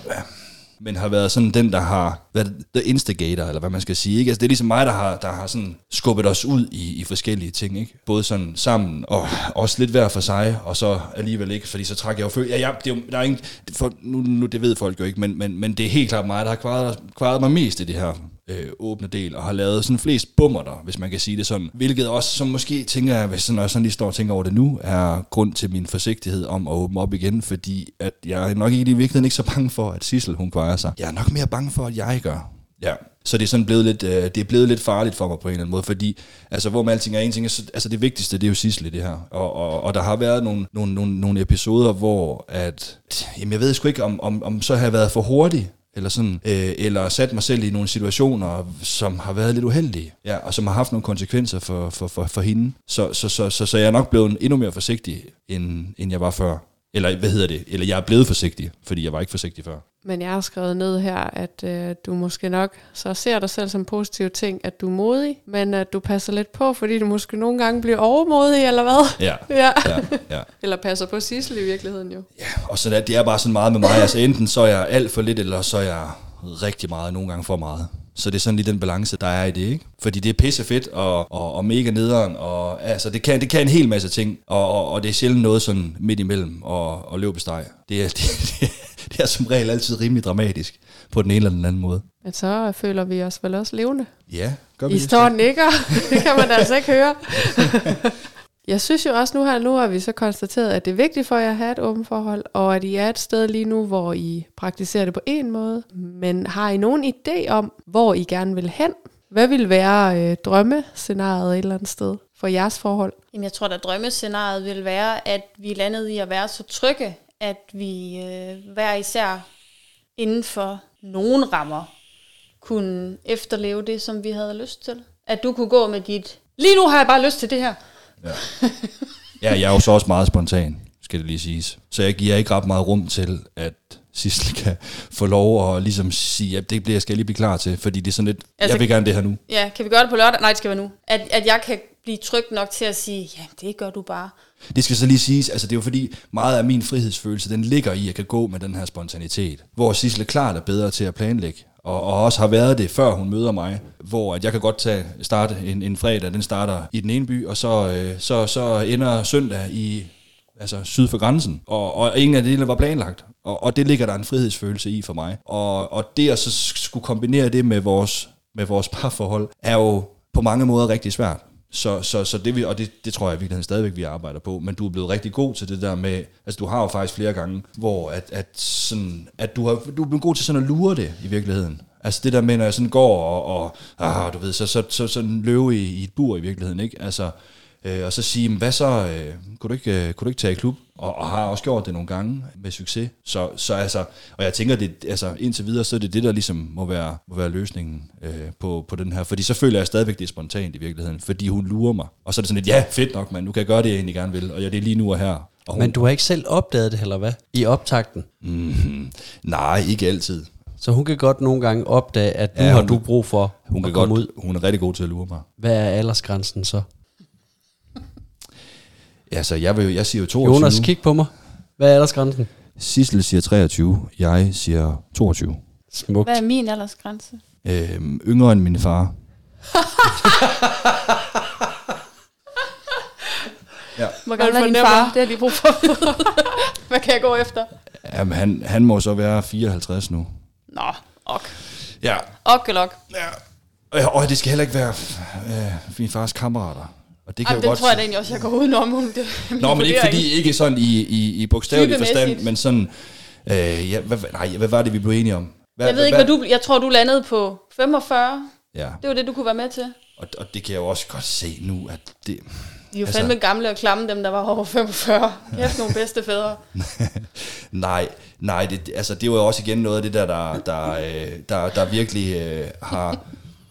men har været sådan den, der har hvad the instigator, eller hvad man skal sige. Ikke? Altså, det er ligesom mig, der har, der har sådan skubbet os ud i, i forskellige ting. Ikke? Både sådan sammen, og også lidt hver for sig, og så alligevel ikke, fordi så trækker jeg jo følelse. Ja, ja, det er jo, der er ingen, for, nu, nu, det ved folk jo ikke, men, men, men det er helt klart mig, der har kvaret, kvaret mig mest i det her øh, åbne del, og har lavet sådan flest bummer der, hvis man kan sige det sådan. Hvilket også, som måske tænker jeg, hvis sådan, når jeg sådan lige står og tænker over det nu, er grund til min forsigtighed om at åbne op igen, fordi at jeg er nok ikke i virkeligheden ikke så bange for, at Sissel hun kvarer sig. Jeg er nok mere bange for, at jeg gør. Ja, så det er sådan blevet lidt, øh, det er blevet lidt farligt for mig på en eller anden måde, fordi altså, hvor med alting er en ting, er, så- altså det vigtigste, det er jo Sissel det her. Og, og, og der har været nogle, nogle, nogle, nogle episoder, hvor at, jamen jeg ved sgu ikke, om, om, om så har jeg været for hurtig, eller sådan, øh, eller sat mig selv i nogle situationer, som har været lidt uheldige, ja, og som har haft nogle konsekvenser for, for, for, for hende. Så, så, så, så, så jeg er nok blevet endnu mere forsigtig, end, end jeg var før. Eller hvad hedder det? Eller jeg er blevet forsigtig, fordi jeg var ikke forsigtig før. Men jeg har skrevet ned her, at øh, du måske nok så ser dig selv som en positiv ting, at du er modig, men at du passer lidt på, fordi du måske nogle gange bliver overmodig, eller hvad? Ja, Ja. ja, ja. Eller passer på Sissel i virkeligheden jo. Og så det er bare sådan meget med mig. Altså enten så er jeg alt for lidt, eller så er jeg rigtig meget, nogle gange for meget. Så det er sådan lige den balance, der er i det, ikke? Fordi det er pisse fedt og, og, og mega nederen, og altså, det kan, det kan en hel masse ting, og, og, og det er sjældent noget sådan midt imellem og, og løbesteg. Det er, det, det, det er som regel altid rimelig dramatisk på den ene eller den anden måde. Men så føler vi os vel også levende. Ja, gør vi I det står så? og nikker. Det kan man altså ikke høre. Jeg synes jo også nu her, nu har vi så konstateret, at det er vigtigt for jer at have et åbent forhold, og at I er et sted lige nu, hvor I praktiserer det på en måde. Men har I nogen idé om, hvor I gerne vil hen? Hvad vil være øh, drømmescenariet et eller andet sted for jeres forhold? Jamen, jeg tror, at drømmescenariet vil være, at vi landede i at være så trygge, at vi øh, hver især inden for nogen rammer kunne efterleve det, som vi havde lyst til. At du kunne gå med dit, lige nu har jeg bare lyst til det her. Ja, jeg er jo så også meget spontan, skal det lige siges. Så jeg giver ikke ret meget rum til, at Sissel kan få lov at ligesom sige, at det bliver jeg skal jeg lige blive klar til, fordi det er sådan lidt, Altså- jeg vil gerne det her nu. Ja, kan vi gøre det på lørdag? Nej, det skal være nu. At, at jeg kan blive tryg nok til at sige, ja, det gør du bare. Det skal så lige siges, altså det er jo fordi, meget af min frihedsfølelse, den ligger i, at jeg kan gå med den her spontanitet. Hvor Sissel klart er bedre til at planlægge, og, og også har været det, før hun møder mig. Hvor at jeg kan godt tage, starte en, en fredag, den starter i den ene by, og så, øh, så, så ender søndag i altså syd for grænsen, og, og ingen af delene var planlagt. Og, og det ligger der en frihedsfølelse i for mig. Og, og det at så skulle kombinere det med vores, med vores parforhold, er jo på mange måder rigtig svært. Så, så, så det, vi, og det, det tror jeg i virkeligheden stadigvæk, vi arbejder på, men du er blevet rigtig god til det der med, altså du har jo faktisk flere gange, hvor at, at, sådan, at du, har, du er blevet god til sådan at lure det i virkeligheden. Altså det der med, når jeg sådan går og, og ah, du ved, så, så, så sådan løve i, i et bur i virkeligheden, ikke? Altså, øh, og så sige, "Men hvad så, øh, kunne, du ikke, øh, kunne du ikke tage i klub? Og, og har også gjort det nogle gange med succes. Så, så altså, og jeg tænker, det, altså, indtil videre, så er det det, der ligesom må være, må være løsningen øh, på, på den her. Fordi så føler jeg stadigvæk, det er spontant i virkeligheden, fordi hun lurer mig. Og så er det sådan lidt, ja, fedt nok, men nu kan jeg gøre det, jeg egentlig gerne vil, og ja, det er lige nu og her. Og hun, Men du har ikke selv opdaget det, eller hvad? I optakten. mm, nej, ikke altid. Så hun kan godt nogle gange opdage, at nu Ja, ja, har hun- du brug for Hun, at kan komme godt, ud. hun er rigtig god til at lure mig. Hvad er aldersgrænsen så? Altså, jeg, vil, jo- jeg siger jo 22. Jonas, kig på mig. Hvad er aldersgrænsen? Sissel siger 23, jeg siger 22. Smukt. Hvad er min aldersgrænse? Øhm, yngre end min far. Hvor Hvad gammel er din far? Det har de brug for. Hvad kan jeg gå efter? Jamen, han, han må så være 54 nu. Nå, ok. Ja. Ok, ok. ja. Og det skal heller ikke være øh, min fars kammerater. Og det kan Ej, jo den godt tror jeg da egentlig også, jeg går udenom. Det, Nå, men ikke fordi, ikke sådan i, i, i bogstavelig forstand, men sådan, øh, ja, hvad, nej, hvad var det, vi blev enige om? Hvad, Jeg ved ikke, hvad du... Jeg tror, du landede på 45. Ja, Det var det, du kunne være med til. og, og det kan jeg jo også godt se nu, at det... De er jo Altså- fandme gamle og klamme, dem der var over 45. Kæft nogle bedste fædre. Nej, nej, det, altså det var jo også igen noget af det der, der, der, øh, der, der virkelig øh, har...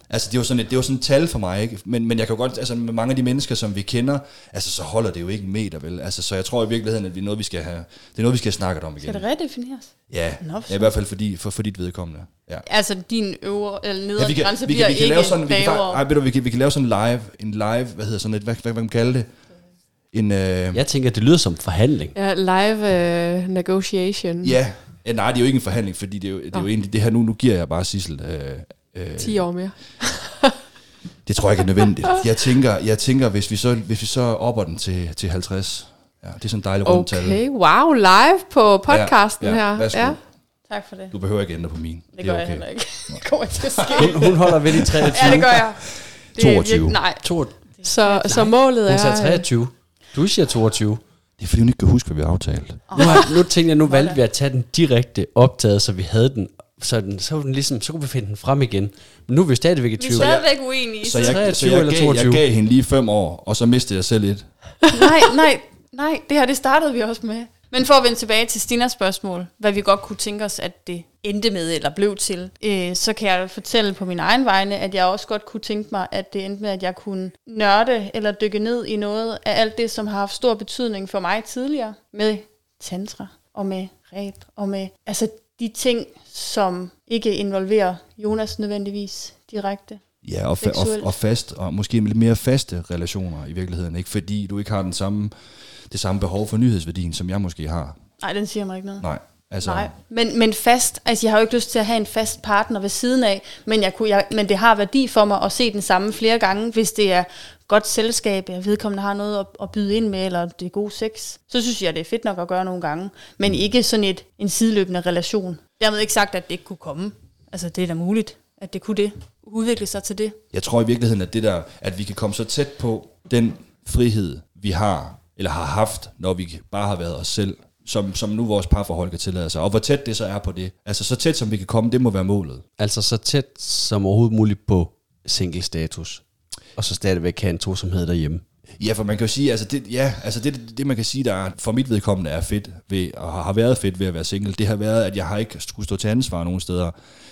Altså det var sådan et, det var sådan et tal for mig, ikke? Men, men jeg kan jo godt, altså med mange af de mennesker, som vi kender, altså så holder det jo ikke en meter, vel? Altså så jeg tror i virkeligheden, at det er noget, vi skal have, det er noget, vi skal have snakket om igen. Skal det redefineres? Ja, Nå, ja, i hvert fald fordi, for, for dit vedkommende. Ja. Altså, din øvre eller nedre Ja, vi kan, grænse vi bliver kan, vi kan ikke lave sådan, vi kan, lavere. ej, ved du, vi kan, vi kan lave sådan en live, en live, hvad hedder sådan et, hvad, hvad, hvad kan man kalde det? En, øh, Jeg tænker, det lyder som forhandling. Ja, live uh, negotiation. ja, ja, nej, det er jo ikke en forhandling, fordi det er jo, det er jo egentlig, det her nu, nu giver jeg bare Sissel, øh, øh, 10 år mere. det tror jeg ikke er nødvendigt. Jeg tænker, jeg tænker hvis, vi så, hvis vi så opper den til, til 50, ja, det er sådan en dejlig rundt tal. Okay, wow, live på podcasten Ja, ja, her. værsgo. Tak for det. Du behøver ikke ændre på min. Det gør er jeg heller ikke. Det kommer ikke til at ske. Hun, hun holder ved de 23. Ja, det gør jeg. Det er 22. virkelig- Nej, To, Så, så målet hun sagde er... 23. Du siger 22. Det er fordi, hun ikke kan huske, hvad vi har aftalt. Nu, har, nu tænkte jeg, nu valgte vi at tage den direkte optaget, så vi havde den, så, den, så, var den ligesom, så kunne vi finde den frem igen. Men nu er vi stadigvæk i vi er 20. stadigvæk uenige. Så jeg, så 23 jeg, eller gav, jeg 22? gav hende lige fem år, og så mistede jeg selv et. nej, nej, nej, det her det startede vi også med. Men for at vende tilbage til Stinas spørgsmål, hvad vi godt kunne tænke os, at det endte med eller blev til, øh, så kan jeg fortælle på min egen vegne, at jeg også godt kunne tænke mig, at det endte med, at jeg kunne nørde eller dykke ned i noget af alt det, som har haft stor betydning for mig tidligere, med tantra og med ret og med altså de ting, som ikke involverer Jonas nødvendigvis direkte. Ja, og, fa- og, og fast, og måske lidt mere faste relationer i virkeligheden, ikke? Fordi du ikke har den samme, det samme behov for nyhedsværdien, som jeg måske har. Nej, den siger mig ikke noget. Nej, altså... Nej, men, men fast, altså jeg har jo ikke lyst til at have en fast partner ved siden af, men, jeg kunne, jeg, men det har værdi for mig at se den samme flere gange, hvis det er godt selskab, jeg vedkommende har noget at, at byde ind med, eller det er god sex. Så synes jeg, det er fedt nok at gøre nogle gange, men ikke sådan et, en sideløbende relation. Dermed ikke sagt, at det ikke kunne komme. Altså det er da muligt, at det kunne det. Udvikle sig til det. Jeg tror i virkeligheden, at det der, at vi kan komme så tæt på den frihed, vi har, eller har haft, når vi bare har været os selv, som, som nu vores parforhold kan tillade sig. Og hvor tæt det så er på det. Altså så tæt som vi kan komme, det må være målet. Altså så tæt som overhovedet muligt på single status. Og så stadigvæk have en tosomhed derhjemme. Ja, for man kan jo sige, altså det, ja, altså det, det man kan sige, der er, for mit vedkommende er fedt ved, og har været fedt ved at være single, det har været, at jeg har ikke skulle stå til ansvar nogen steder.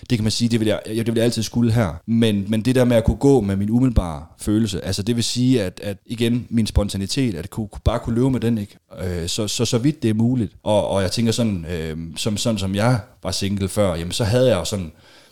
Det kan man sige, det vil jeg, det vil jeg altid skulle her. Men, men det der med at kunne gå med min umiddelbare følelse, altså det vil sige, at, at igen, min spontanitet, at kunne, bare kunne løbe med den, ikke? Øh, så, så, så vidt det er muligt. Og, og jeg tænker sådan, øh, som, sådan som jeg var single før, jamen så havde jeg jo sådan,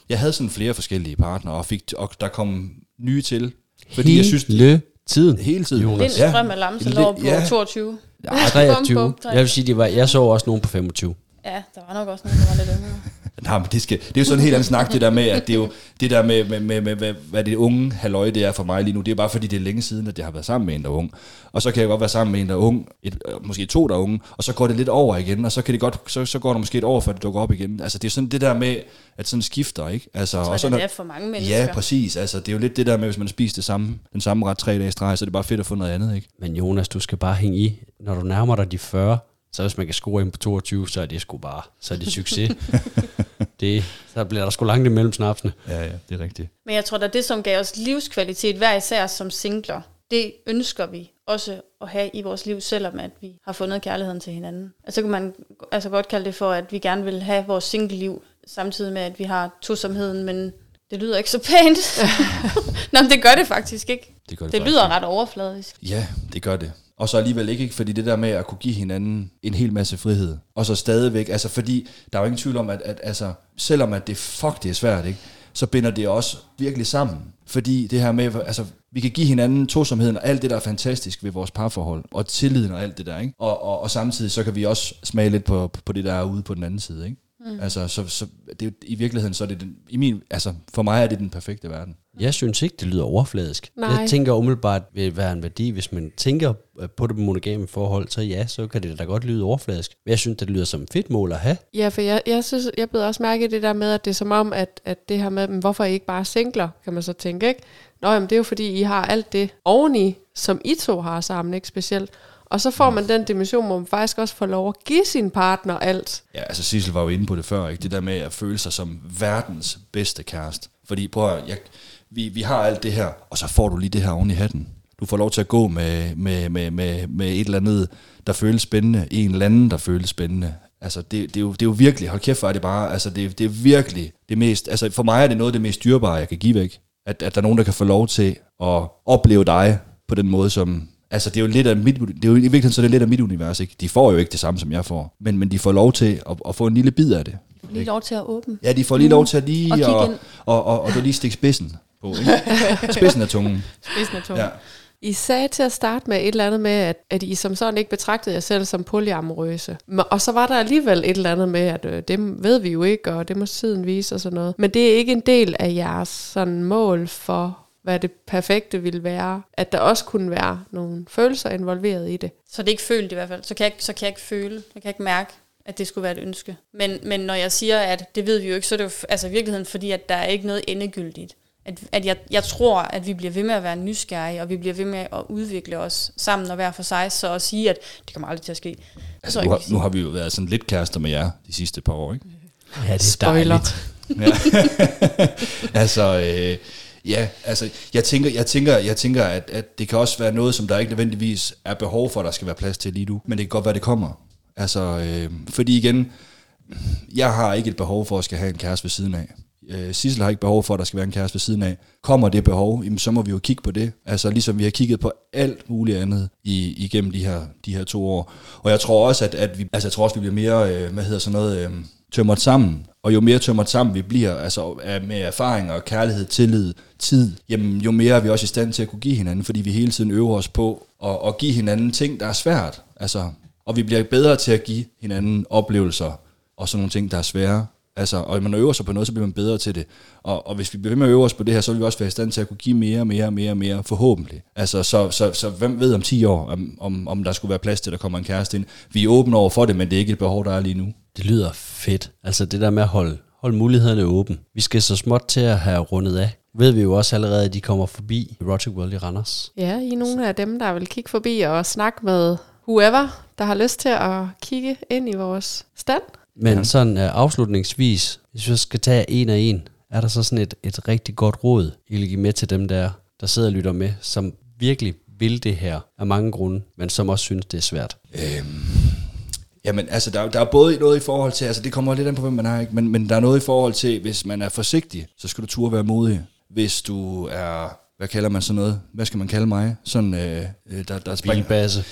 jeg havde sådan flere forskellige partnere, og, fik, og der kom nye til. Fordi jeg synes, Hele tiden. hele tiden. Jonas. Lind strøm af lamse lå på Ja. 22. Ja, 23. Jeg vil sige, det var, jeg så også nogen på 25. Ja, der var nok også nogen, der var lidt yngre. Nej, men det, skal, det er jo sådan en helt anden snak, det der med, at det er jo det der med, med, med, med, med hvad det unge halløj det er for mig lige nu, det er bare fordi, det er længe siden, at jeg har været sammen med en, der er ung. Og så kan jeg godt være sammen med en, der er ung, et, måske to, der er unge, og så går det lidt over igen, og så, kan det godt, så, så går der måske et år, før det dukker op igen. Altså det er sådan det der med, at sådan skifter, ikke? Altså, Jeg tror, og sådan, det er for mange mennesker. Ja, præcis. Altså, det er jo lidt det der med, hvis man spiser det samme, den samme ret tre dage i streg, så er det bare fedt at få noget andet, ikke? Men Jonas, du skal bare hænge i. Når du nærmer dig de 40, så hvis man kan score ind på 22, så er det sgu bare, så er det succes. det, så bliver der sgu langt imellem snapsene. Ja, ja, det er rigtigt. Men jeg tror, at det, som gav os livskvalitet hver især som singler, det ønsker vi også at have i vores liv, selvom at vi har fundet kærligheden til hinanden. Altså så kan man altså godt kalde det for, at vi gerne vil have vores single-liv, samtidig med, at vi har tosomheden, men det lyder ikke så pænt. Nå, men det gør det faktisk ikke. Det, gør Det faktisk lyder ret overfladisk. Ja, det gør det. Og så alligevel ikke, ikke, fordi det der med at kunne give hinanden en hel masse frihed, og så stadigvæk, altså fordi der er jo ingen tvivl om, at, at altså, selvom at det fuck, det er svært, ikke, så binder det også virkelig sammen. Fordi det her med, altså, vi kan give hinanden tosomheden og alt det, der er fantastisk ved vores parforhold, og tilliden og alt det der, ikke? Og, og, og samtidig så kan vi også smage lidt på, på det, der er ude på den anden side, ikke? Mm. Altså, så, så det, er jo- i virkeligheden, så er det den, i min, altså, for mig er det den perfekte verden. Jeg synes ikke, det lyder overfladisk. Nej. Jeg tænker umiddelbart, vil være en værdi, hvis man tænker øh, på det monogame forhold, så ja, så kan det da godt lyde overfladisk. Men jeg synes, det lyder som et fedt mål at have. Ja, for jeg, jeg synes, jeg blev også mærke i det der med, at det er som om, at, at det her med, men hvorfor I ikke bare singler, kan man så tænke, ikke? Nå, jamen det er jo fordi, I har alt det oveni, som I to har sammen, ikke specielt. Og så får man den dimension, hvor man faktisk også får lov at give sin partner alt. Ja, altså Sissel var jo inde på det før, ikke? Det der med at føle sig som verdens bedste kæreste. Fordi prøv at, jeg, vi, vi har alt det her, og så får du lige det her oven i hatten. Du får lov til at gå med, med, med, med, med et eller andet, der føles spændende, en eller anden, der føles spændende. Altså, det, det, er jo, det er jo virkelig, hold kæft, hvor er det bare, altså, det, det er virkelig det mest, altså, for mig er det noget af det mest dyrbare, jeg kan give væk. At, at der er nogen, der kan få lov til at opleve dig på den måde, som, altså, det er jo lidt af mit, det er jo i virkeligheden, så er det lidt af mit univers, ikke? De får jo ikke det samme, som jeg får, men, men de får lov til at, at få en lille bid af det. Lige lov til at åbne. Ja, de får lige lov til at lige Og og, og, og, og, og lige stikke spidsen på, ikke? Spidsen af tungen. Spidsen af tungen. Ja. I sagde til at starte med et eller andet med, at, at I som sådan ikke betragtede jer selv som polyamorøse. Og så var der alligevel et eller andet med, at øh, det ved vi jo ikke, og det må tiden vise og sådan noget. Men det er ikke en del af jeres sådan mål for, hvad det perfekte ville være. At der også kunne være nogle følelser involveret i det. Så det er ikke følt i hvert fald. Så kan jeg, ikke- så kan jeg ikke føle, jeg kan ikke mærke, at det skulle være et ønske. Men, men når jeg siger, at det ved vi jo ikke, så er det jo altså i virkeligheden, fordi at der er ikke noget endegyldigt. At, at jeg, jeg tror, at vi bliver ved med at være nysgerrige, og vi bliver ved med at udvikle os sammen og hver for sig, så at sige, at det kommer aldrig til at ske. Altså, nu, har, nu har vi jo været sådan lidt kærester med jer de sidste par år, ikke? Ja, det er Spoiler. dejligt. altså, øh, ja, altså, jeg tænker, jeg tænker, jeg tænker at, at det kan også være noget, som der ikke nødvendigvis er behov for, at der skal være plads til lige nu. Men det kan godt være, det kommer. Altså, øh, fordi igen, jeg har ikke et behov for at skal have en kæreste ved siden af. Øh, Sissel har ikke behov for, at der skal være en kæreste ved siden af. Kommer det behov, jamen, så må vi jo kigge på det. Altså ligesom vi har kigget på alt muligt andet i, igennem de her, de her to år. Og jeg tror også, at, at vi, altså, jeg tror også, vi bliver mere, øh, hvad hedder sådan noget, øh, tømret sammen. Og jo mere tømret sammen vi bliver, altså med erfaring og kærlighed, tillid, tid, jamen, jo mere er vi også i stand til at kunne give hinanden, fordi vi hele tiden øver os på at, at give hinanden ting, der er svært. Altså, og vi bliver bedre til at give hinanden oplevelser og sådan nogle ting, der er svære. Altså, og når man øver sig på noget, så bliver man bedre til det. Og, og hvis vi bliver ved med at øve os på det her, så vil vi også være i stand til at kunne give mere, og mere, mere, og mere, forhåbentlig. Altså, så, så, så hvem ved om 10 år, om, om, om der skulle være plads til, at der kommer en kæreste ind. Vi er åbne over for det, men det er ikke et behov, der er lige nu. Det lyder fedt. Altså det der med at holde, holde mulighederne åben. Vi skal så småt til at have rundet af. Ved vi jo også allerede, at de kommer forbi Erotic World i Randers. Ja, I er nogle af dem, der vil kigge forbi og snakke med whoever, der har lyst til at kigge ind i vores stand. Men ja. sådan uh, afslutningsvis, hvis jeg skal tage en af en, er der så sådan et, et rigtig godt råd, I vil give med til dem der, der sidder og lytter med, som virkelig vil det her af mange grunde, men som også synes, det er svært. Øhm, jamen, altså, der, er- der er både noget i forhold til, altså det kommer lidt an på, hvem man er, ikke? Men, men der er noget i forhold til, hvis man er forsigtig, så skal du turde være modig. Hvis du er, hvad kalder man sådan noget? Hvad skal man kalde mig? Sådan, øh, øh, der, der springer, Bilbasse.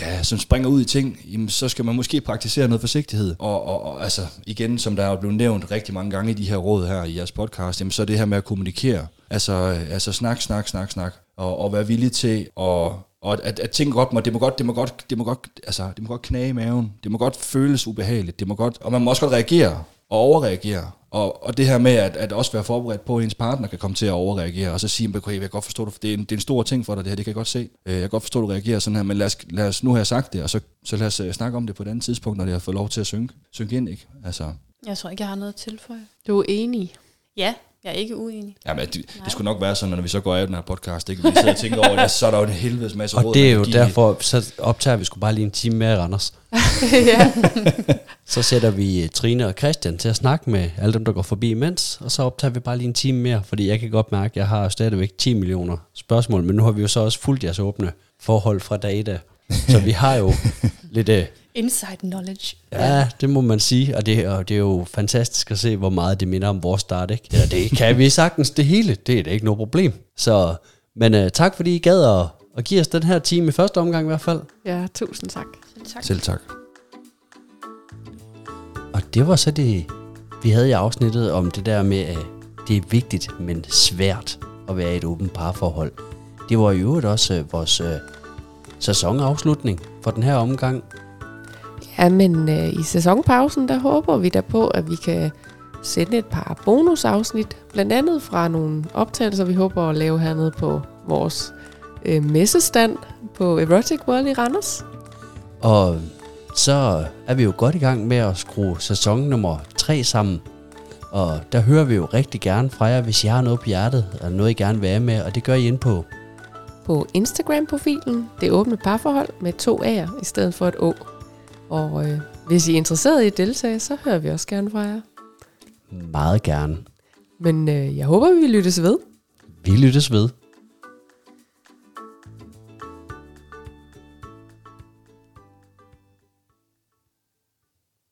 ja, som springer ud i ting, jamen, så skal man måske praktisere noget forsigtighed. Og, og, og altså, igen, som der er blevet nævnt rigtig mange gange i de her råd her i jeres podcast, jamen, så er det her med at kommunikere. Altså, øh, altså snak, snak, snak, snak. Og, og være villig til at og at, at ting godt må, det må godt, det må godt, det må godt, altså, det må godt knage i maven. Det må godt føles ubehageligt. Det må godt, og man må også godt reagere og overreagere. Og, og det her med at, at også være forberedt på, at ens partner kan komme til at overreagere, og så sige, okay, jeg kan godt forstå det, for det er, en, det er en stor ting for dig, det her, det kan jeg godt se. Øh, Jeg kan godt forstå, at du reagerer sådan her, men lad os, lad os nu have sagt det, og så, så lad os øh, snakke om det på et andet tidspunkt, når det har fået lov til at synke, synke ind, ikke? Altså, Jeg tror ikke, jeg har noget at tilføje. Du er enig. Ja, jeg er ikke uenig. jamen, det, det skulle nok være sådan, når vi så går af den her podcast, ikke? Vi sidder og tænker over det, så er der jo en helvedes masse råd, Og det er jo derfor, så optager vi sgu bare lige en time mere Randers. ja. Så sætter vi øh, Trine og Christian til at snakke med alle dem, der går forbi imens, og så optager vi bare lige en time mere, fordi jeg kan godt mærke, at jeg har stadigvæk 10 millioner spørgsmål, men nu har vi jo så også fulgt jeres åbne forhold fra dag et af. Så vi har jo lidt... øh, Inside knowledge. Ja, det må man sige, og det, og det er jo fantastisk at se, hvor meget det minder om vores start, ikke? Eller det kan vi sagtens det hele, det er da ikke noget problem. Så, men uh, tak fordi I gad at, at give os den her time i første omgang i hvert fald. ja, tusind tak. Tak. Selv tak. Og det var så det, vi havde i afsnittet om det der med, at det er vigtigt, men svært at være i et åbent parforhold. Det var i øvrigt også øh, vores øh, sæsonafslutning for den her omgang. Ja, men øh, i sæsonpausen, der håber vi da på, at vi kan sende et par bonusafsnit, blandt andet fra nogle optagelser, vi håber at lave hernede på vores øh, messestand på Erotic World i Randers. Og så er vi jo godt i gang med at skrue sæson nummer 3 sammen. Og der hører vi jo rigtig gerne fra jer, hvis I har noget på hjertet, eller noget I gerne vil være med, og det gør I ind på. På Instagram-profilen, det åbne parforhold med to A'er i stedet for et Å. Og øh, hvis I er interesseret i at deltage, så hører vi også gerne fra jer. Meget gerne. Men øh, jeg håber, vi lyttes ved. Vi lyttes ved.